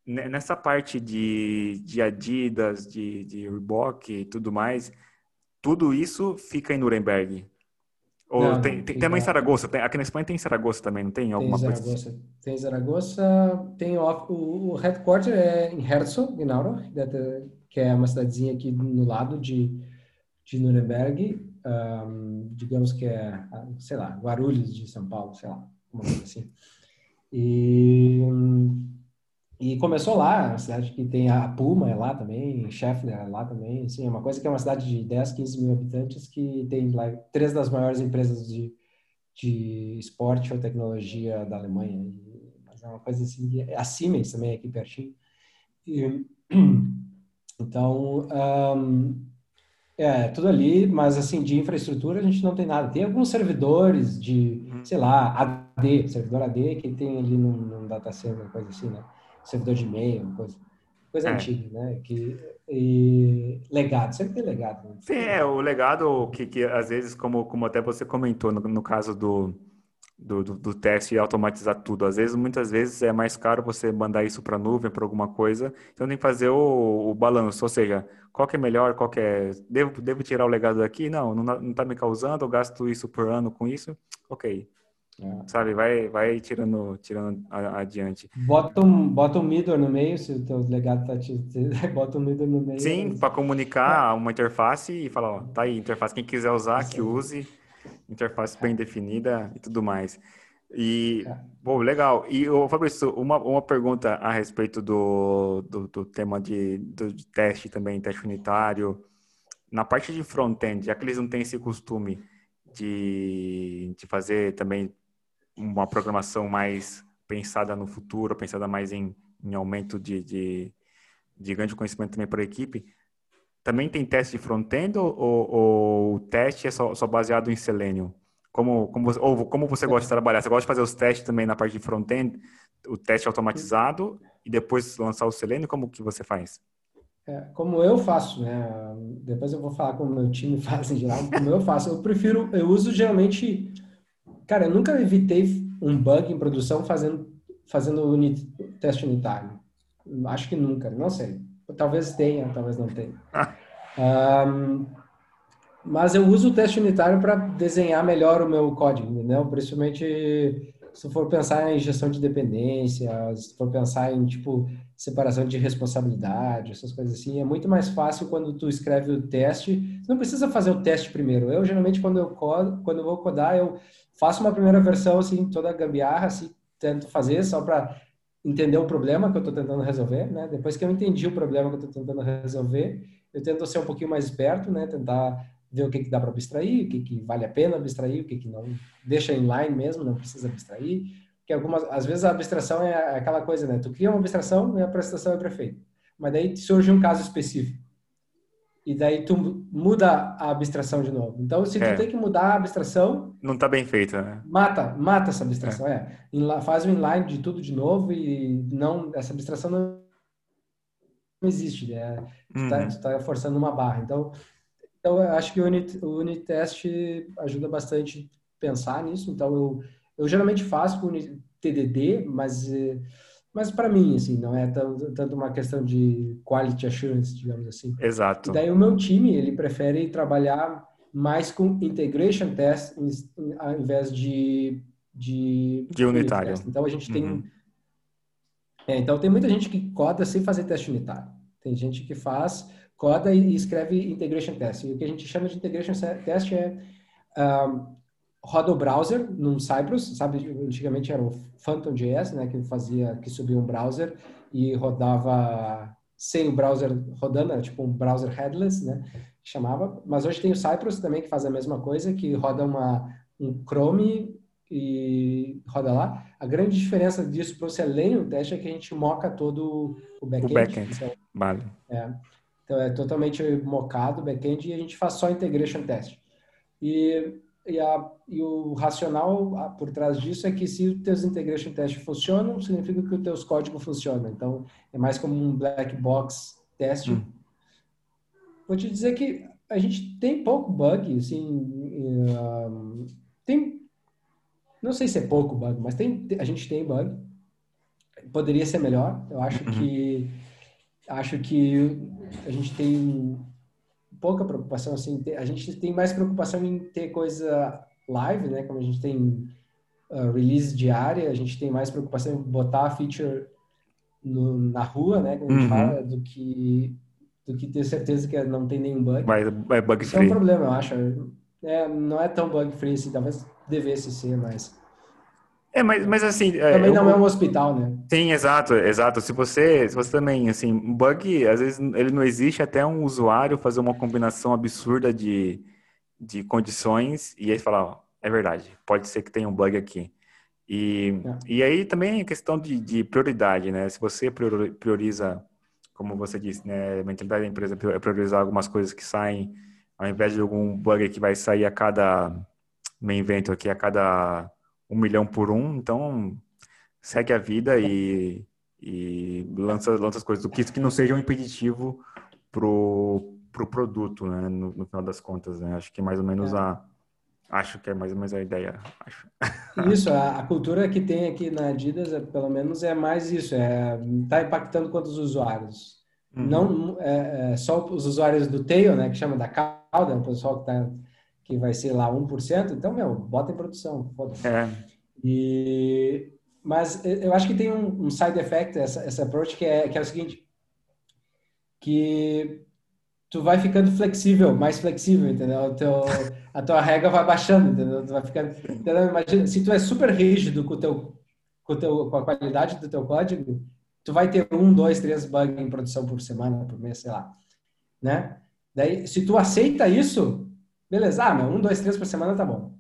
nessa parte de, de Adidas, de, de Reebok e tudo mais, tudo isso fica em Nuremberg? Ou não, tem, tem, tem também em Saragoça? Tem, aqui na Espanha tem Saragoça também, não tem alguma tem coisa? Zaragoza. Tem Zaragoza, tem o, o, o headquarter é em Herzog, em Aurach, que é uma cidadezinha aqui no lado de, de Nuremberg, um, digamos que é, sei lá, Guarulhos de São Paulo, sei lá, uma coisa assim. E, e começou lá, uma cidade que tem a Puma é lá também, Scheffler é lá também, assim, é uma coisa que é uma cidade de 10, 15 mil habitantes que tem lá três das maiores empresas de, de esporte ou tecnologia da Alemanha. Mas é uma coisa assim, a Siemens também é aqui pertinho. E, Então, um, é tudo ali, mas assim, de infraestrutura a gente não tem nada. Tem alguns servidores de, uhum. sei lá, AD, servidor AD que tem ali num, num data center, coisa assim, né? Servidor de e-mail, coisa, coisa é. antiga, né? Que, e legado, sempre tem legado. Né? Sim, é, o legado que, que às vezes, como, como até você comentou no, no caso do, do, do, do, teste e automatizar tudo. Às vezes, muitas vezes, é mais caro você mandar isso para a nuvem, para alguma coisa. Então, tem que fazer o, o, balanço, ou seja, qual que é melhor, qual que é... Devo, devo tirar o legado daqui? Não, não está me causando, eu gasto isso por ano com isso? Ok. É. Sabe, vai, vai tirando, tirando adiante. Bota um, bota um middle no meio, se o teu legado tá te... Bota um middle no meio. Sim, para comunicar é. uma interface e falar, ó, tá aí, interface, quem quiser usar, que use interface bem definida e tudo mais. E, é. bom, legal. E, ô, Fabrício, uma, uma pergunta a respeito do, do, do tema de, do, de teste também, teste unitário. Na parte de front-end, já que eles não têm esse costume de, de fazer também uma programação mais pensada no futuro, pensada mais em, em aumento de, de, de ganho de conhecimento também para a equipe, também tem teste de front-end ou, ou, o teste é só, só, baseado em Selenium? Como, como, ou como você gosta de trabalhar? Você gosta de fazer os testes também na parte de front-end, o teste automatizado e depois lançar o Selenium? Como que você faz? É, como eu faço, né? Depois eu vou falar como meu time faz em geral. Como eu faço, eu prefiro, eu uso geralmente, cara, eu nunca evitei um bug em produção fazendo fazendo unit, teste unitário. Acho que nunca, não sei. Talvez tenha, talvez não tenha. Um, mas eu uso o teste unitário para desenhar melhor o meu código, entendeu? Principalmente se for pensar em gestão de dependência, se for pensar em tipo separação de responsabilidade, essas coisas assim, é muito mais fácil quando tu escreve o teste. Você não precisa fazer o teste primeiro. Eu geralmente quando eu codo, quando eu vou codar, eu faço uma primeira versão assim, toda gambiarra, assim, tento fazer só para entender o problema que eu estou tentando resolver, né? Depois que eu entendi o problema que eu estou tentando resolver, eu tento ser um pouquinho mais esperto, né? Tentar ver o que, que dá para abstrair, o que, que vale a pena abstrair, o que, que não deixa inline mesmo, não precisa abstrair, o que algumas, às vezes a abstração é aquela coisa, né? Tu cria uma abstração e a prestação é perfeita. Mas daí surge um caso específico. E daí tu muda a abstração de novo. Então, se tu é. tem que mudar a abstração... Não está bem feita, né? Mata, mata essa abstração, é. é. Faz o inline de tudo de novo e não, essa abstração não existe, né? Tu tá, uhum. tá forçando uma barra. Então, então eu acho que o unit, o unit test ajuda bastante pensar nisso. Então, eu, eu geralmente faço com TDD, mas... Mas para mim, assim, não é tanto, tanto uma questão de quality assurance, digamos assim. Exato. E daí o meu time, ele prefere trabalhar mais com integration test ao invés de de, de unitário. Então a gente tem uhum. é, então tem muita gente que coda sem fazer teste unitário. Tem gente que faz coda e escreve integration test. E o que a gente chama de integration test é um, roda o browser num Cypress, sabe? Antigamente era o PhantomJS, né? Que fazia, que subia um browser e rodava sem o browser rodando, era tipo um browser headless, né? Chamava. Mas hoje tem o Cypress também que faz a mesma coisa, que roda uma um Chrome e roda lá. A grande diferença disso para você ler o teste é que a gente moca todo o back-end. O back-end, então, vale. É, então é totalmente mocado back-end e a gente faz só integration test. E e, a, e o racional por trás disso é que se os teus integration tests funcionam, significa que os teus códigos funcionam. Então, é mais como um black box test. Hum. Vou te dizer que a gente tem pouco bug, assim, um, tem, não sei se é pouco bug, mas tem, a gente tem bug. Poderia ser melhor. Eu acho uhum. que acho que a gente tem pouca preocupação assim. A gente tem mais preocupação em ter coisa live, né? Como a gente tem uh, release diária, a gente tem mais preocupação em botar a feature no, na rua, né? Como a gente uhum. fala, do que do que ter certeza que não tem nenhum bug. Mas é bug free. é um problema, eu acho. É, não é tão bug free assim, talvez devesse ser, mas é, mas, mas assim. É, também eu, não é um hospital, né? Sim, exato, exato. Se você, se você também, assim, bug, às vezes ele não existe até um usuário fazer uma combinação absurda de, de condições e aí falar, ó, é verdade, pode ser que tenha um bug aqui. E, é. e aí também a questão de, de prioridade, né? Se você prioriza, como você disse, né? A mentalidade da empresa é priorizar algumas coisas que saem, ao invés de algum bug que vai sair a cada. Me invento aqui, a cada um milhão por um, então segue a vida e, e lança, lança as coisas. O que, que não seja um impeditivo pro, pro produto, né? No, no final das contas, né? Acho que mais ou menos é. a acho que é mais ou menos a ideia. Acho. Isso, a, a, cultura que tem aqui na Adidas, é, pelo menos, é mais isso. É tá impactando quantos usuários. Uhum. Não é, é, só os usuários do tail, né? Que chama da cauda, o pessoal que tá que vai ser lá 1%, então, meu, bota em produção, foda-se. É. E, mas eu acho que tem um, um side effect, essa, essa approach, que é, que é o seguinte, que tu vai ficando flexível, mais flexível, entendeu? Teu, a tua regra vai baixando, entendeu? Tu vai ficando, entendeu? Imagina, se tu é super rígido com, teu, com, teu, com a qualidade do teu código, tu vai ter um, dois, três bugs em produção por semana, por mês, sei lá, né? Daí, se tu aceita isso, Beleza, ah, meu, um, dois, três por semana tá bom.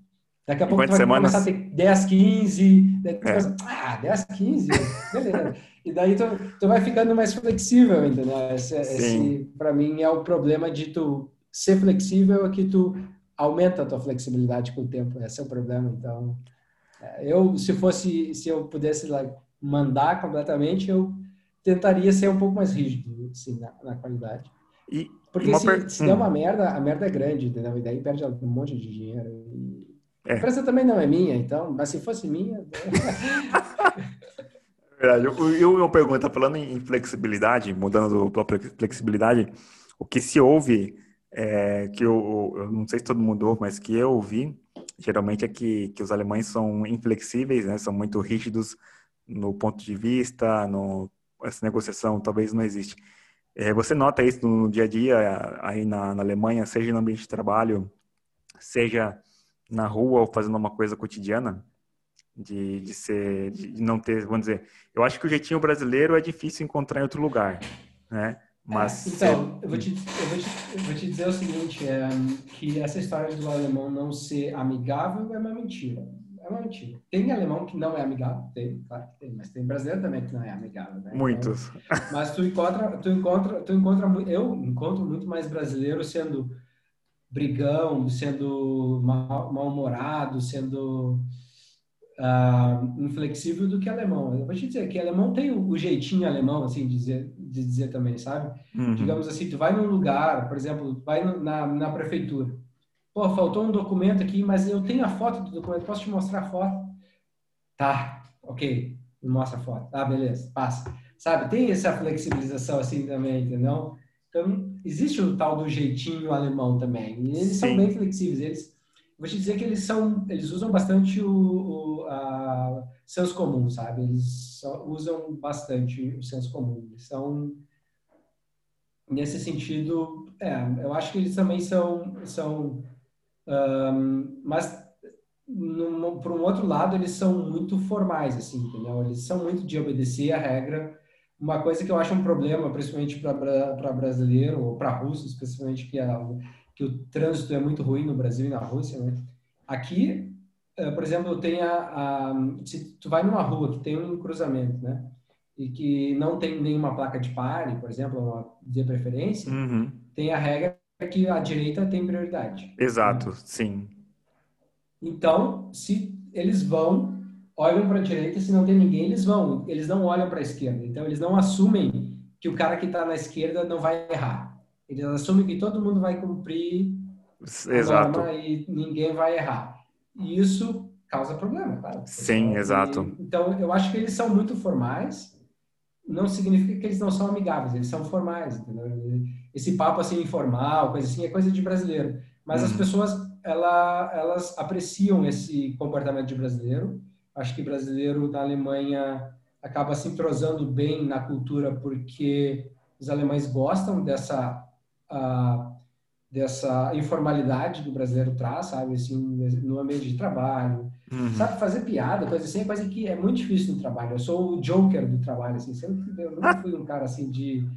Daqui a pouco tu vai semanas? começar a ter 10, 15, daí tu é. Ah, 10, 15, beleza. e daí tu, tu vai ficando mais flexível, entendeu? Esse, esse para mim, é o problema de tu ser flexível, é que tu aumenta a tua flexibilidade com o tempo. Esse é o problema, então... É, eu, se fosse, se eu pudesse lá, mandar completamente, eu tentaria ser um pouco mais rígido, assim, na, na qualidade. E, porque se, per... se der uma hum. merda, a merda é grande, entendeu? E daí perde um monte de dinheiro. É. A empresa também não é minha, então, mas se fosse minha. Né? Verdade. Eu, eu, pergunto, falando em flexibilidade, mudando para flexibilidade, o que se ouve, é, que eu, eu, não sei se todo mundo ouve, mas que eu ouvi, geralmente é que, que os alemães são inflexíveis, né? São muito rígidos no ponto de vista, no, essa negociação talvez não existe. É, você nota isso no dia a dia aí na, na, Alemanha, seja no ambiente de trabalho, seja na rua ou fazendo uma coisa cotidiana, de, de ser, de não ter, vamos dizer, eu acho que o jeitinho brasileiro é difícil encontrar em outro lugar, né? Mas é, então, eu vou, te, eu, vou te, eu vou te dizer o seguinte, é, que essa história do alemão não ser amigável é uma mentira. Tem alemão que não é amigável, tem, claro que tem, mas tem brasileiro também que não é amigável, né? Muitos. Então, mas tu encontra, tu encontra, tu encontra, eu encontro muito mais brasileiro sendo brigão, sendo mal-humorado, sendo uh, inflexível do que alemão. Eu vou te dizer que alemão tem o, jeitinho alemão, assim, de dizer, de dizer também, sabe? Uhum. Digamos assim, tu vai num lugar, por exemplo, vai na, na prefeitura. Pô, faltou um documento aqui, mas eu tenho a foto do documento, posso te mostrar a foto? Tá, ok, me mostra a foto. Ah, beleza, passa. Sabe, tem essa flexibilização assim também, entendeu? Então, existe o tal do jeitinho alemão também. E eles Sim. são bem flexíveis. Eles, vou te dizer que eles são, eles usam bastante o, o a, senso comum, sabe? Eles usam bastante o senso comum. Eles são, nesse sentido, é, eu acho que eles também são, são um, mas por um outro lado eles são muito formais, assim, entendeu? Eles são muito de obedecer a regra uma coisa que eu acho um problema, principalmente para brasileiro ou para russo, especialmente que, a, que o trânsito é muito ruim no Brasil e na Rússia, né? Aqui, eh, por exemplo, tem a, a, se tu vai numa rua que tem um cruzamento, né? E que não tem nenhuma placa de pare, por exemplo, uma de preferência, uhum. tem a regra que a direita tem prioridade. Exato, sim. Então, se eles vão olham para a direita e se não tem ninguém, eles vão. Eles não olham para a esquerda. Então, eles não assumem que o cara que está na esquerda não vai errar. Eles assumem que todo mundo vai cumprir Exato. a norma e ninguém vai errar. E isso causa problema, claro. Sim, exato. Então, eu acho que eles são muito formais. Não significa que eles não são amigáveis, eles são formais, entendeu? Esse papo assim informal, coisa assim, é coisa de brasileiro. Mas as uhum. pessoas, ela, elas apreciam esse comportamento de brasileiro Acho que brasileiro da Alemanha acaba se entrosando bem na cultura porque os alemães gostam dessa uh, dessa informalidade que o brasileiro traz, sabe, assim, no ambiente de trabalho, uhum. sabe, fazer piada, coisa assim, é coisa que é muito difícil no trabalho. Eu sou o joker do trabalho, assim, sempre, eu nunca fui um cara assim de,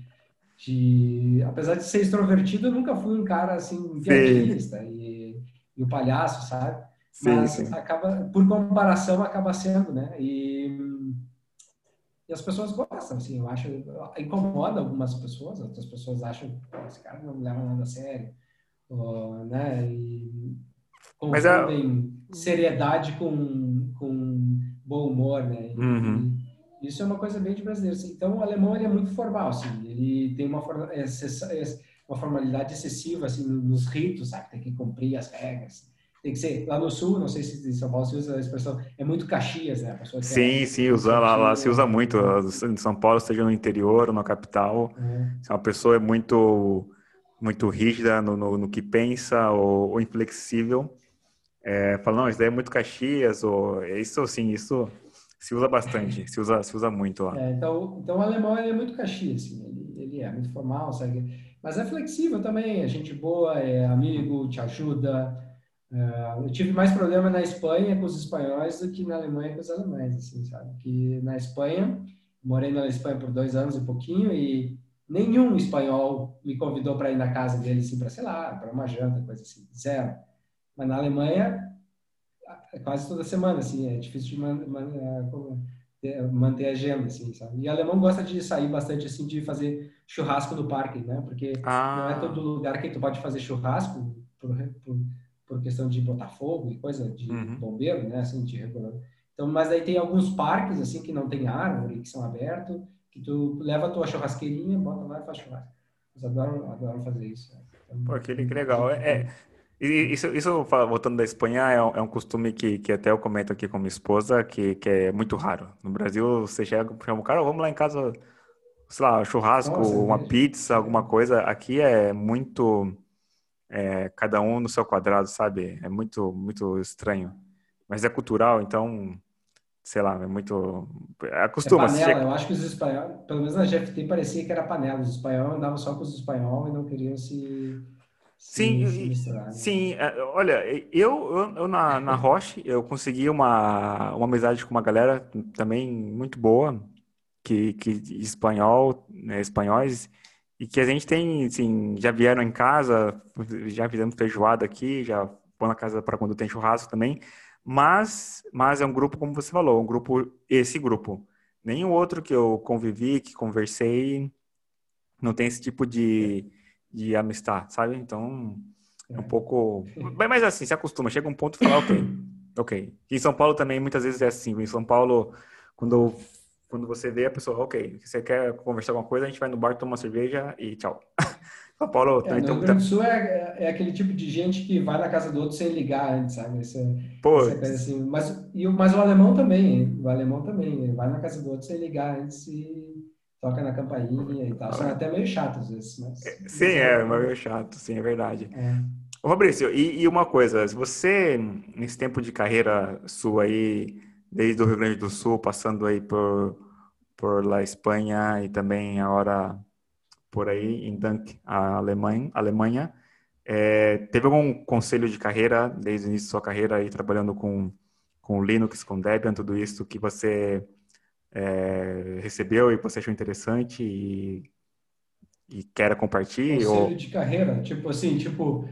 de, apesar de ser extrovertido, eu nunca fui um cara assim piadista e, e o palhaço, sabe? Mas sim. acaba, por comparação, acaba sendo, né? E, e as pessoas gostam, assim, eu acho, incomoda algumas pessoas, outras pessoas acham que esse cara não leva nada a sério, ou, né? E confundem é... seriedade com, com bom humor, né? Uhum. Isso é uma coisa bem de brasileiro. Assim. Então, o alemão ele é muito formal, assim. Ele tem uma, uma formalidade excessiva, assim, nos ritos, sabe? Tem que cumprir as regras tem que ser lá no sul, não sei se em São Paulo se usa a expressão, é muito Caxias, né? sim, é, sim, usa, lá, lá, se usa muito, em São Paulo, seja no interior ou na capital, uhum. se uma pessoa é muito muito rígida no, no, no que pensa ou, ou inflexível, é, fala, não, isso daí é muito Caxias, ou é isso, sim, isso se usa bastante, se usa, se usa muito lá. É, então, então o alemão é muito Caxias, assim, ele, ele é muito formal, sabe? Mas é flexível também, é gente boa, é amigo, te ajuda, é, eu tive mais problema na Espanha com os espanhóis do que na Alemanha com os alemães, assim, sabe? Que na Espanha, morei na Espanha por dois anos e pouquinho e nenhum espanhol me convidou para ir na casa dele, assim, para, sei lá, para uma janta, coisa assim, zero. Mas na Alemanha, é quase toda semana, assim, é difícil de man, man, é, manter a agenda, assim, sabe? E alemão gosta de sair bastante, assim, de fazer churrasco no parque, né? Porque ah. não é todo lugar que tu pode fazer churrasco por, por por questão de botar fogo e coisa de uhum. bombeiro, né, assim, de regulador. Então, mas aí tem alguns parques, assim, que não tem árvore, que são abertos, que tu leva a tua churrasqueirinha, bota lá e faz churrasco. Eles adoram, adoram fazer isso. Né? Então, Pô, que legal. É, é isso, isso, voltando da Espanha, é um, é um, costume que, que até eu comento aqui com minha esposa, que, que é muito raro. No Brasil, você chega, chama o cara, oh, vamos lá em casa, sei lá, churrasco, Nossa, uma pizza, alguma coisa. Aqui é muito é, cada um no seu quadrado, sabe? É muito, muito estranho. Mas é cultural, então, sei lá, é muito. Acostuma. É panela, chega... eu acho que os espanhóis, pelo menos na GFT, parecia que era panela. Os espanhóis andavam só com os espanhóis e não queriam se. Sim, misturar, né? sim. É, olha, eu, eu, eu, na, na Roche, eu consegui uma, uma amizade com uma galera também muito boa, que, que espanhol, né, espanhóis, e que a gente tem, assim, já vieram em casa, já fizemos feijoada aqui, já vou na casa para quando tem churrasco também, mas, mas é um grupo, como você falou, um grupo, esse grupo. Nenhum outro que eu convivi, que conversei, não tem esse tipo de, de amistade, sabe? Então, é um é. pouco. Mas assim, se acostuma, chega um ponto e fala, ok, ok. em São Paulo também muitas vezes é assim. Em São Paulo, quando, quando você vê a pessoa, ok, você quer conversar alguma coisa, a gente vai no bar, toma uma cerveja e tchau. São Paulo é, No Rio Grande do Sul é, é aquele tipo de gente que vai na casa do outro sem ligar antes, sabe? Essa, essa assim. Mas, e, mas o alemão também, hein? o alemão também, vai na casa do outro sem ligar antes e toca na campainha e tal. São até meio chato às vezes. Mas, é, sim, é, é meio chato, sim, é verdade. É. Ô, Fabrício, e, e, uma coisa, você, nesse tempo de carreira sua aí, desde o Rio Grande do Sul, passando aí por, por La Espanha e também agora por aí em Dunk, a Alemanha, Alemanha é, teve algum conselho de carreira desde o início da sua carreira aí trabalhando com, com Linux, com Debian, tudo isso que você é, recebeu e você achou interessante e, e quer compartilhar? Conselho ou... de carreira, tipo assim, tipo,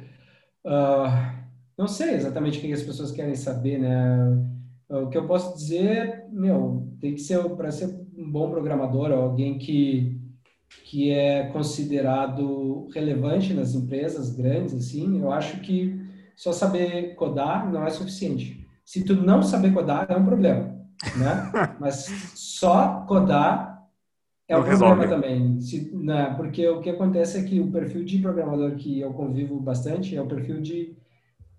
uh, não sei exatamente o que as pessoas querem saber, né? O que eu posso dizer, meu, tem que ser para ser um bom programador, alguém que que é considerado relevante nas empresas grandes, assim, eu acho que só saber codar não é suficiente. Se tu não saber codar é um problema né? Mas só codar é um problema também. Se, né? Porque o que acontece é que o perfil de programador que eu convivo bastante é o perfil de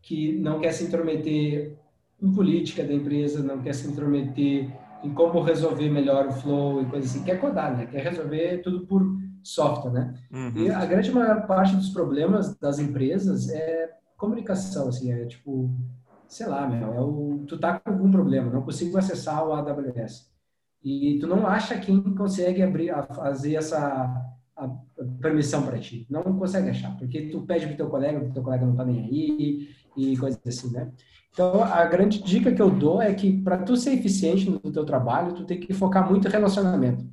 que não quer se intrometer em política da empresa, não quer se intrometer em como resolver melhor o flow e coisas assim. Quer codar, né? Quer resolver tudo por software, né? Uhum. E a grande maior parte dos problemas das empresas é comunicação, assim, é tipo sei lá, meu, é o, tu tá com algum problema, não consigo acessar o AWS. E tu não acha quem consegue abrir, a, fazer essa a, a permissão para ti. Não consegue achar, porque tu pede pro teu colega, o teu colega não tá nem aí e coisas assim, né? Então, a grande dica que eu dou é que para tu ser eficiente no teu trabalho, tu tem que focar muito em relacionamento.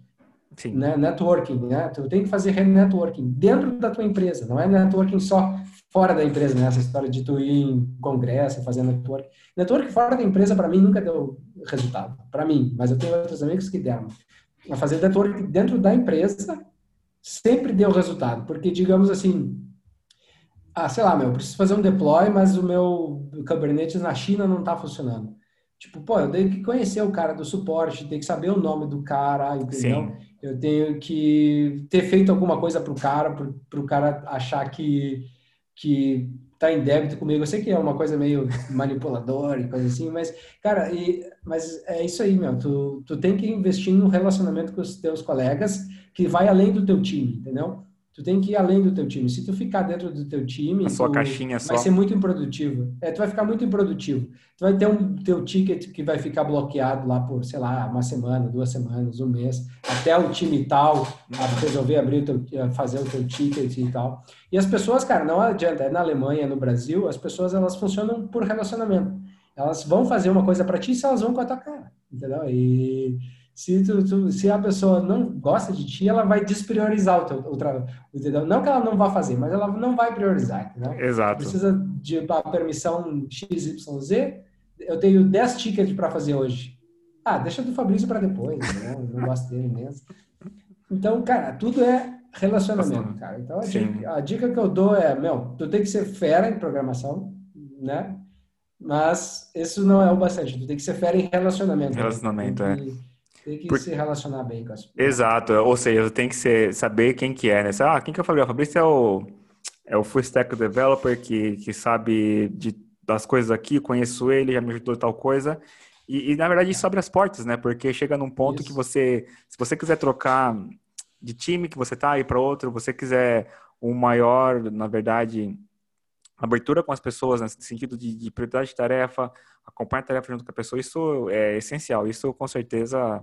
Sim. Né? Networking, né? Tu tem que fazer networking dentro da tua empresa, não é networking só fora da empresa, né? Essa história de tu ir em congresso, fazer network. Network fora da empresa, para mim, nunca deu resultado. Para mim, mas eu tenho outros amigos que deram. A fazer network dentro da empresa sempre deu resultado. Porque, digamos assim, ah, sei lá, meu, eu preciso fazer um deploy, mas o meu Kubernetes na China não está funcionando. Tipo, pô, eu tenho que conhecer o cara do suporte, tenho que saber o nome do cara, entendeu? Sim. Eu tenho que ter feito alguma coisa pro cara, pro, pro cara achar que que está em débito comigo. Eu sei que é uma coisa meio manipuladora e coisa assim, mas, cara, e, mas é isso aí, meu. Tu, tu tem que investir no relacionamento com os teus colegas que vai além do teu time, entendeu? Tu tem que ir além do teu time. Se tu ficar dentro do teu time, a sua caixinha vai só. ser muito improdutivo. É, tu vai ficar muito improdutivo. Tu vai ter um teu ticket que vai ficar bloqueado lá por, sei lá, uma semana, duas semanas, um mês, até o time tal resolver abrir o teu, fazer o teu ticket e tal. E as pessoas, cara, não adianta, é na Alemanha, no Brasil, as pessoas elas funcionam por relacionamento. Elas vão fazer uma coisa para ti se elas vão com a tua cara, entendeu? E se, tu, tu, se a pessoa não gosta de ti, ela vai despriorizar o teu o trabalho, entendeu? Não que ela não vá fazer, mas ela não vai priorizar, entendeu? Exato. Precisa de a permissão XYZ, eu tenho 10 tickets para fazer hoje. Ah, deixa do Fabrício para depois, né? não gosto dele mesmo. Então, cara, tudo é relacionamento, cara. Então, a dica, a dica, que eu dou é, meu, tu tem que ser fera em programação, né? Mas isso não é o bastante. Tu tem que ser fera em relacionamento. Relacionamento, né? é. Tem que se relacionar bem com as pessoas. Exato, ou seja, tem que ser, saber quem que é, né? Ah, quem que é o Fabrício? O Fabrício é o, é o full stack developer que, que sabe de, das coisas aqui, conheço ele, já me ajudou tal coisa. E, e na verdade isso abre as portas, né? Porque chega num ponto isso. que você, se você quiser trocar de time que você tá aí para outro, você quiser um maior, na verdade, abertura com as pessoas, no sentido de, de prioridade de tarefa, acompanhar a tarefa junto com a pessoa, isso é essencial. Isso com certeza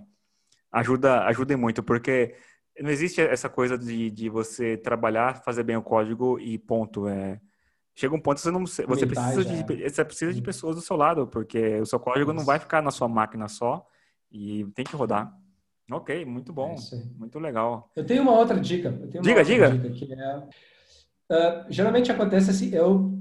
ajuda, ajuda muito, porque não existe essa coisa de, de você trabalhar, fazer bem o código e ponto. É, chega um ponto que você não você precisa de é. você precisa de pessoas do seu lado, porque o seu código não vai ficar na sua máquina só e tem que rodar. Ok, muito bom, é muito legal. Eu tenho uma outra dica. diga, diga. Dica que é, uh, geralmente acontece assim, eu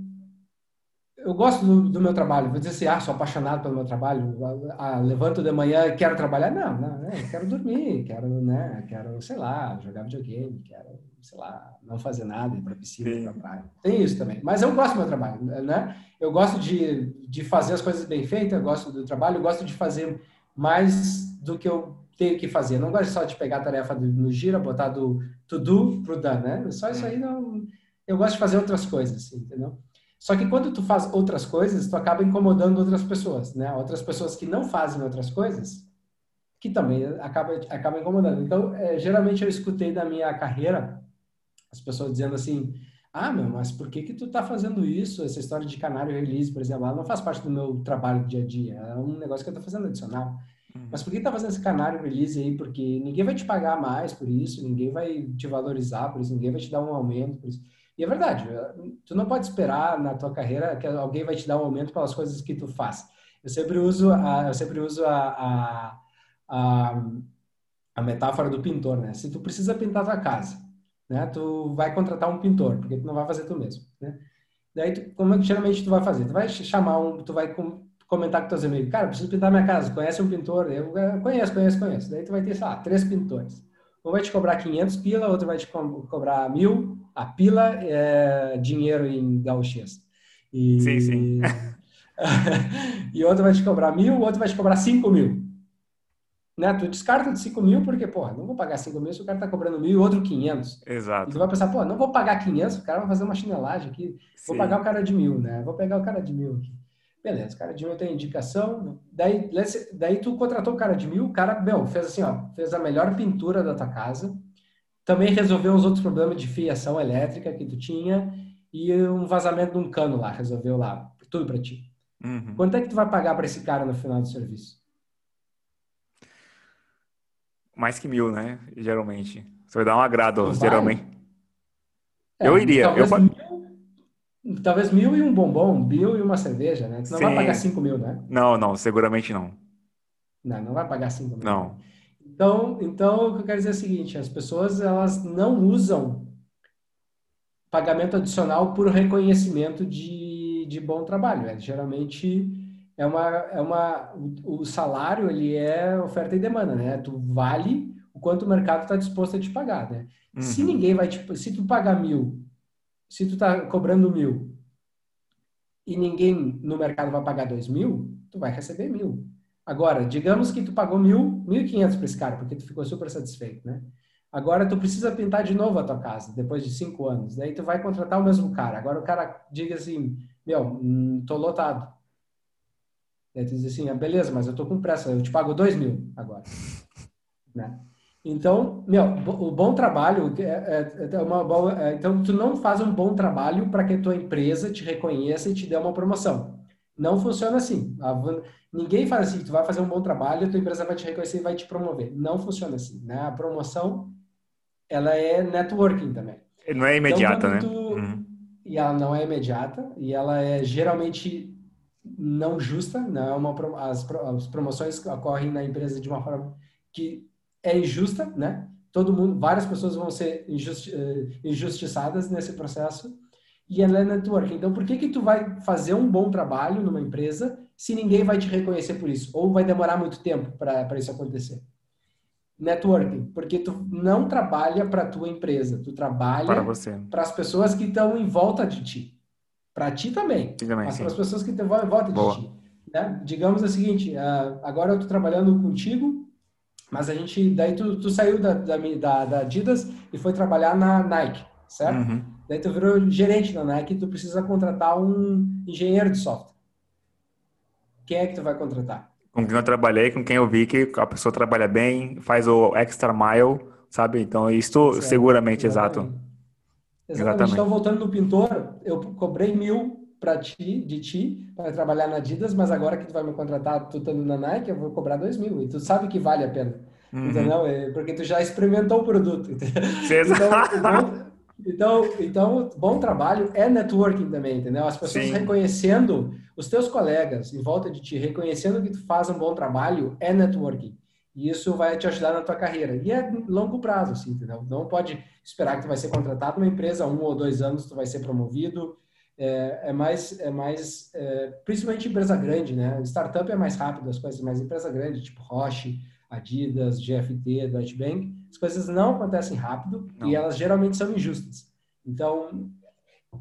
eu gosto do, do, meu trabalho. Vou dizer assim, ah, sou apaixonado pelo meu trabalho. Ah, levanto de manhã e quero trabalhar. Não, não, né? quero dormir, quero, né? Quero, sei lá, jogar videogame, quero, sei lá, não fazer nada, ir para piscina, ir para praia. Tem isso também. Mas eu gosto do meu trabalho, né? Eu gosto de, de fazer as coisas bem feitas, eu gosto do trabalho, eu gosto de fazer mais do que eu tenho que fazer. Eu não gosto só de pegar a tarefa no gira, botar do to do pro done, né? Só isso aí não. Eu gosto de fazer outras coisas, entendeu? Só que quando tu faz outras coisas, tu acaba incomodando outras pessoas, né? Outras pessoas que não fazem outras coisas, que também acaba acaba incomodando. Então, é, geralmente eu escutei da minha carreira as pessoas dizendo assim: "Ah, meu, mas por que que tu tá fazendo isso? Essa história de canário release, por exemplo, ela não faz parte do meu trabalho do dia a dia. É um negócio que eu tô fazendo adicional." Uhum. Mas por que tá fazendo esse canário release aí? Porque ninguém vai te pagar mais por isso, ninguém vai te valorizar por isso, ninguém vai te dar um aumento por isso. E é verdade, tu não pode esperar na tua carreira que alguém vai te dar um aumento pelas coisas que tu faz. Eu sempre uso a, eu sempre uso a, a, a, a metáfora do pintor, né? Se tu precisa pintar tua casa, né? Tu vai contratar um pintor, porque tu não vai fazer tu mesmo, né? Daí, tu, como é que geralmente tu vai fazer? Tu vai chamar um, tu vai comentar com teus amigos, cara, preciso pintar minha casa, conhece um pintor? Eu conheço, conheço, conheço. Daí tu vai ter, sei lá, três pintores. Um vai te cobrar 500 pila, outro vai te co cobrar mil. A pila é dinheiro em gauchês. E... Sim, sim. e outro vai te cobrar mil, outro vai te cobrar 5 mil. Né? Tu descarta de 5 mil porque, porra, não vou pagar 5 mil se o cara tá cobrando mil e outro 500. Exato. E tu vai pensar, pô, não vou pagar 500, o cara vai fazer uma chinelagem aqui. Vou Sim. pagar o cara de mil, né? Vou pegar o cara de mil aqui. Beleza, o cara de mil tem indicação. Daí, daí tu contratou o cara de mil, o cara, meu, fez assim, ó, fez a melhor pintura da tua casa, também resolveu os outros problemas de fiação elétrica que tu tinha e um vazamento de um cano lá, resolveu lá, tudo para ti. Uhum. Quanto é que tu vai pagar para esse cara no final do serviço? Mais que mil, né? Geralmente. Você vai dar um agrado, geralmente. É, eu iria. Eu... Mil, Talvez mil e um bombom, mil e uma cerveja, né? Tu não Sim. vai pagar cinco mil, né? Não, não, seguramente não. Não, não vai pagar cinco mil. Não. Então, então, o que eu quero dizer é o seguinte, as pessoas, elas não usam pagamento adicional por reconhecimento de, de bom trabalho. É, geralmente, é uma, é uma, o, o salário, ele é oferta e demanda, né? Tu vale o quanto o mercado está disposto a te pagar, né? Uhum. Se ninguém vai te... Se tu pagar mil se tu está cobrando mil e ninguém no mercado vai pagar dois mil, tu vai receber mil. Agora, digamos que tu pagou mil, mil e quinhentos para esse cara, porque tu ficou super satisfeito, né? Agora tu precisa pintar de novo a tua casa, depois de cinco anos. Daí tu vai contratar o mesmo cara. Agora o cara diga assim, meu, hum, tô lotado. Daí tu diz assim, ah, beleza, mas eu tô com pressa, eu te pago dois mil agora. Né? Então, meu, o bom trabalho é, é, é uma boa, é, então tu não faz um bom trabalho para que a tua empresa te reconheça e te dê uma promoção. Não funciona assim. Ninguém faz assim, tu vai fazer um bom trabalho, a tua empresa vai te reconhecer e vai te promover. Não funciona assim, né? A promoção ela é networking também. Não é imediata, então, né? Tu, uhum. E ela não é imediata e ela é geralmente não justa, não é uma as, as promoções ocorrem na empresa de uma forma que é injusta, né? Todo mundo, várias pessoas vão ser injusti eh, injustiçadas nesse processo e ela é network. Então, por que que tu vai fazer um bom trabalho numa empresa se ninguém vai te reconhecer por isso? Ou vai demorar muito tempo para isso acontecer? Networking, porque tu não trabalha para tua empresa, tu trabalha para as pessoas que estão em volta de ti. Para ti também, também mas para as pessoas que estão em volta Boa. de ti. Né? Digamos o seguinte, uh, agora eu estou trabalhando contigo mas a gente, daí tu, tu saiu da, da, da, Adidas e foi trabalhar na Nike, certo? Uhum. Daí tu virou gerente da Nike e tu precisa contratar um engenheiro de software. Quem é que tu vai contratar? Com quem eu trabalhei, com quem eu vi que a pessoa trabalha bem, faz o extra mile, sabe? Então, isso certo. seguramente, exato. Exatamente. Exatamente. Então, voltando no pintor, eu cobrei mil para ti, de ti, para trabalhar na Adidas, mas agora que tu vai me contratar, tu estando na Nike, eu vou cobrar dois mil. E tu sabe que vale a pena. Uhum. Entendeu? Porque tu já experimentou o produto. Então, então, então, então, bom trabalho é networking também, entendeu? As pessoas Sim. reconhecendo os teus colegas em volta de ti, reconhecendo que tu faz um bom trabalho, é networking. E isso vai te ajudar na tua carreira. E é longo prazo, assim, entendeu? Não pode esperar que tu vai ser contratado numa empresa, um ou dois anos tu vai ser promovido, é, é mais, é mais é, principalmente empresa grande, né? Startup é mais rápido as coisas, mas empresa grande, tipo Roche, Adidas, GFT, Deutsche Bank, as coisas não acontecem rápido não. e elas geralmente são injustas. Então,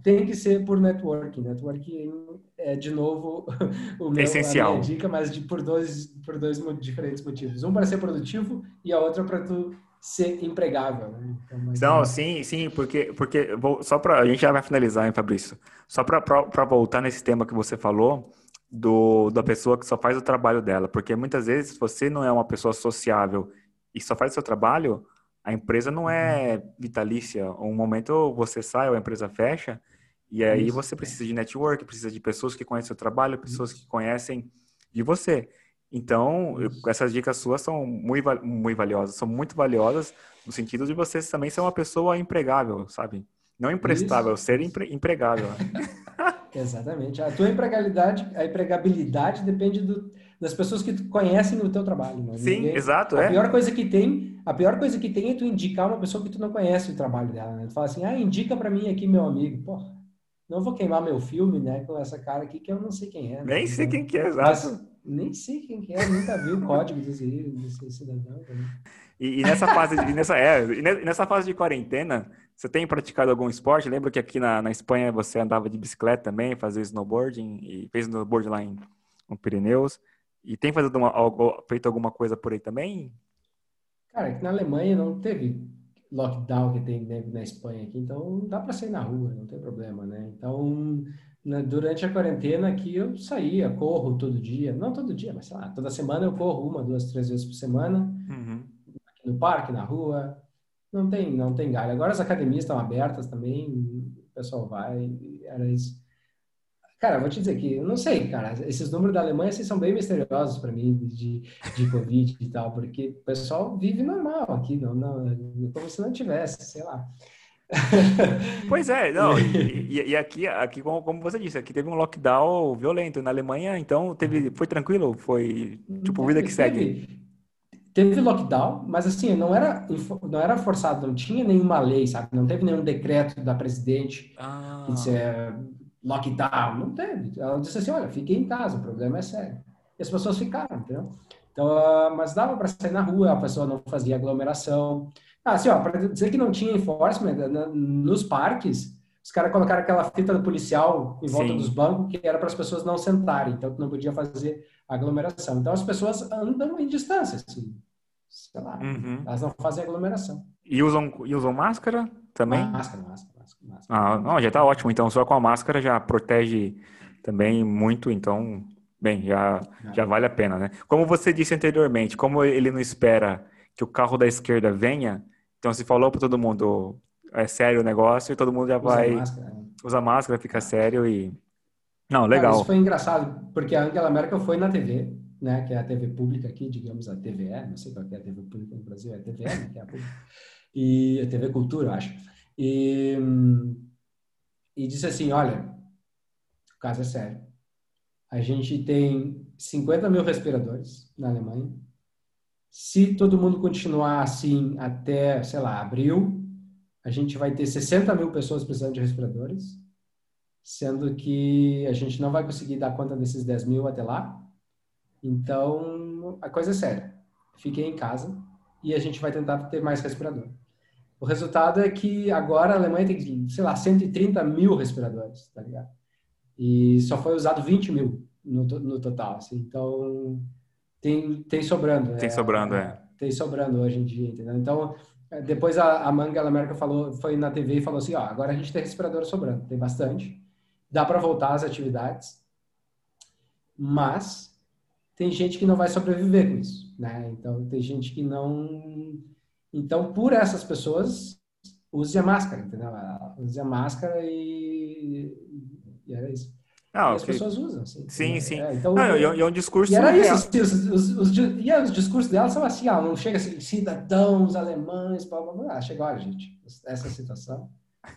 tem que ser por networking. Networking é, de novo, o meu, Essencial. a minha dica, mas de, por, dois, por dois diferentes motivos. Um para ser produtivo e a outra para tu ser empregável. Né? Então, Não, é... sim, sim, porque, porque vou, só para a gente já vai finalizar, hein, Fabrício? Só para voltar nesse tema que você falou do da pessoa que só faz o trabalho dela, porque muitas vezes se você não é uma pessoa sociável e só faz o seu trabalho, a empresa não é uhum. vitalícia. Um momento você sai ou a empresa fecha e aí Isso. você precisa de network, precisa de pessoas que conhecem o trabalho, pessoas que conhecem de você. Então, essas dicas suas são muito, muito valiosas, são muito valiosas no sentido de você também ser uma pessoa empregável, sabe? Não emprestável, Isso. ser empre, empregável. Exatamente. A tua empregabilidade, a empregabilidade depende do, das pessoas que conhecem o teu trabalho. Né? Sim, Ninguém, exato. A é. pior coisa que tem, a pior coisa que tem é tu indicar uma pessoa que tu não conhece o trabalho dela. Né? Tu fala assim, ah, indica para mim aqui meu amigo. Porra, não vou queimar meu filme, né, com essa cara aqui que eu não sei quem é. Né? Nem sei quem que é, exato. Mas, nem sei quem que é, nunca vi o código desse, desse cidadão. Né? E, e, nessa fase, de, nessa, é, e nessa fase de quarentena, você tem praticado algum esporte? Lembro que aqui na, na Espanha você andava de bicicleta também, fazia snowboarding e fez snowboard lá em, no Pirineus. E tem feito, uma, feito alguma coisa por aí também? Cara, aqui na Alemanha não teve lockdown que tem né, na Espanha aqui, então dá para sair na rua, não tem problema, né? Então, na, durante a quarentena aqui eu saía, corro todo dia, não todo dia, mas sei lá, toda semana eu corro uma, duas, três vezes por semana, uhum. no parque, na rua, não tem, não tem galho. Agora as academias estão abertas também, o pessoal vai, era isso. Cara, vou te dizer que eu não sei, cara. Esses números da Alemanha assim, são bem misteriosos para mim de, de Covid e tal, porque o pessoal vive normal aqui, não, não, como se não tivesse, sei lá. Pois é, não, e, e, aqui, aqui como, você disse, aqui teve um lockdown violento na Alemanha, então teve, foi tranquilo, foi tipo vida que segue. Teve lockdown, mas assim, não era, não era forçado, não tinha nenhuma lei, sabe? Não teve nenhum decreto da presidente ah. que disse, lockdown. Não teve. Ela disse assim: olha, fiquem em casa, o problema é sério. E as pessoas ficaram, entendeu? Então, uh, mas dava para sair na rua, a pessoa não fazia aglomeração. Ah, assim, ó, para dizer que não tinha enforcement, né, nos parques, os caras colocaram aquela fita do policial em volta Sim. dos bancos que era para as pessoas não sentarem, então não podia fazer aglomeração. Então as pessoas andam em distância, assim, sei lá, uhum. elas não fazem aglomeração. E usam, e usam máscara também? Máscara, máscara. Ah, não, já está ótimo. Então, só com a máscara já protege também muito. Então, bem, já, já vale a pena, né? Como você disse anteriormente, como ele não espera que o carro da esquerda venha, então se falou para todo mundo, é sério o negócio, e todo mundo já vai usa máscara, né? usa máscara fica sério e não, legal. Cara, isso foi engraçado, porque a Angela Merkel foi na TV, né, que é a TV pública aqui, digamos a TVE, não sei qual é a TV pública no Brasil, é a TVE, né, que é a pública, e a TV Cultura, eu acho. E, e disse assim: olha, o caso é sério. A gente tem 50 mil respiradores na Alemanha. Se todo mundo continuar assim até, sei lá, abril, a gente vai ter 60 mil pessoas precisando de respiradores, sendo que a gente não vai conseguir dar conta desses 10 mil até lá. Então, a coisa é séria. Fiquem em casa e a gente vai tentar ter mais respirador. O resultado é que agora a Alemanha tem, sei lá, 130 mil respiradores, tá ligado? E só foi usado 20 mil no, no total, assim. Então, tem, tem sobrando. Tem é, sobrando, é. Tem sobrando hoje em dia, entendeu? Então, é, depois a, a Angela Merkel falou, foi na TV e falou assim, ó, agora a gente tem respirador sobrando, tem bastante. Dá para voltar às atividades, mas tem gente que não vai sobreviver com isso, né? Então, tem gente que não então, por essas pessoas, use a máscara, entendeu? Use a máscara e, e era isso. E as que... pessoas usam, assim. Sim, sim. É, então, não, e é um discurso. E era isso, assim, os, os, os, e os discursos delas são assim, ah, não chega assim, cidadãos alemães, blá, blá, blá. Ah, chega, olha, gente, essa situação,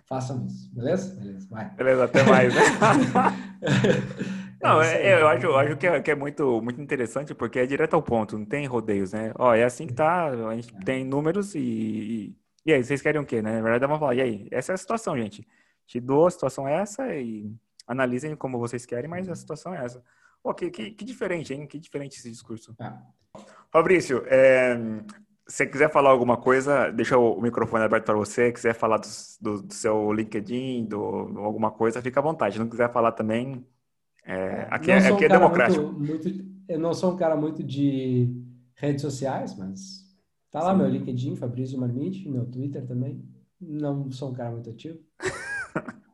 façam isso, beleza? Beleza, vai. Beleza, até mais, né? Não, é, é, eu acho, eu acho que, é, que é muito, muito interessante porque é direto ao ponto, não tem rodeios, né? Ó, é assim que tá, a gente tem números e, e, aí, vocês querem o quê, né? Na verdade, vamos falar, e aí? Essa é a situação, gente. Te dou, a situação é essa e analisem como vocês querem, mas a situação é essa. Pô, que, que, que diferente, hein? Que diferente esse discurso. É. Fabrício, é, se você quiser falar alguma coisa, deixa o microfone aberto para você. Quiser falar do, do, do seu LinkedIn, do, alguma coisa, fica à vontade. Se não quiser falar também, é, é aqui, é, aqui é democrático. Muito, muito, eu não sou um cara muito de redes sociais, mas tá lá Sim. meu LinkedIn, Fabrício Marmite, meu Twitter também. Não sou um cara muito ativo.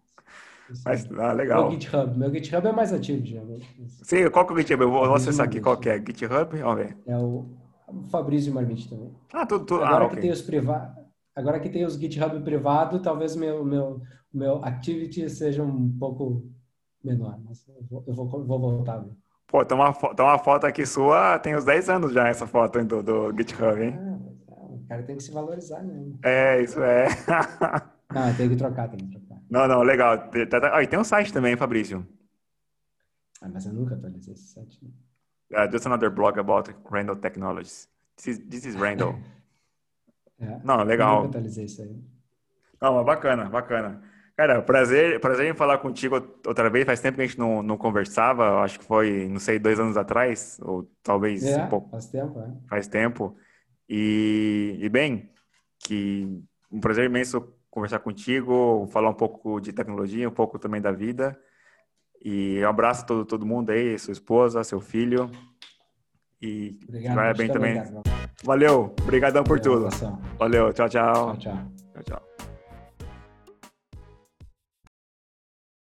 Mas, ah, legal. Meu GitHub. Meu GitHub é mais ativo, geralmente. Sim, qual que é o GitHub? Eu vou, vou acessar aqui. Qual que é? GitHub? Vamos ver. É o Fabrício Marmite também. Ah, tudo. Agora ah, que okay. tem os privados. Agora que tem os GitHub privado, talvez meu meu meu activity seja um pouco menor, mas eu vou, eu vou, vou voltar. Pô, tem uma, tem uma foto aqui sua, tem uns 10 anos já essa foto do, do GitHub, hein? Ah, o cara tem que se valorizar, né? É, isso é. Não, tem que trocar, tem que trocar. Não, não, legal. Ah, e tem um site também, Fabrício. Ah, mas eu nunca atualizei esse site. Né? Uh, just another blog about Randall Technologies. This is, this is Randall. é, não, legal. Eu nunca atualizei isso aí. Não, mas bacana, bacana. Cara, prazer, prazer em falar contigo outra vez. Faz tempo que a gente não, não conversava. Acho que foi, não sei, dois anos atrás, ou talvez é, um pouco. Faz tempo, é. Faz tempo. E, e bem, que um prazer imenso conversar contigo, falar um pouco de tecnologia, um pouco também da vida. E um abraço a todo, todo mundo aí, sua esposa, seu filho. E Obrigado, vai bem também. Valeu, obrigadão por tudo. Valeu, tchau, tchau. Tchau, tchau. tchau, tchau.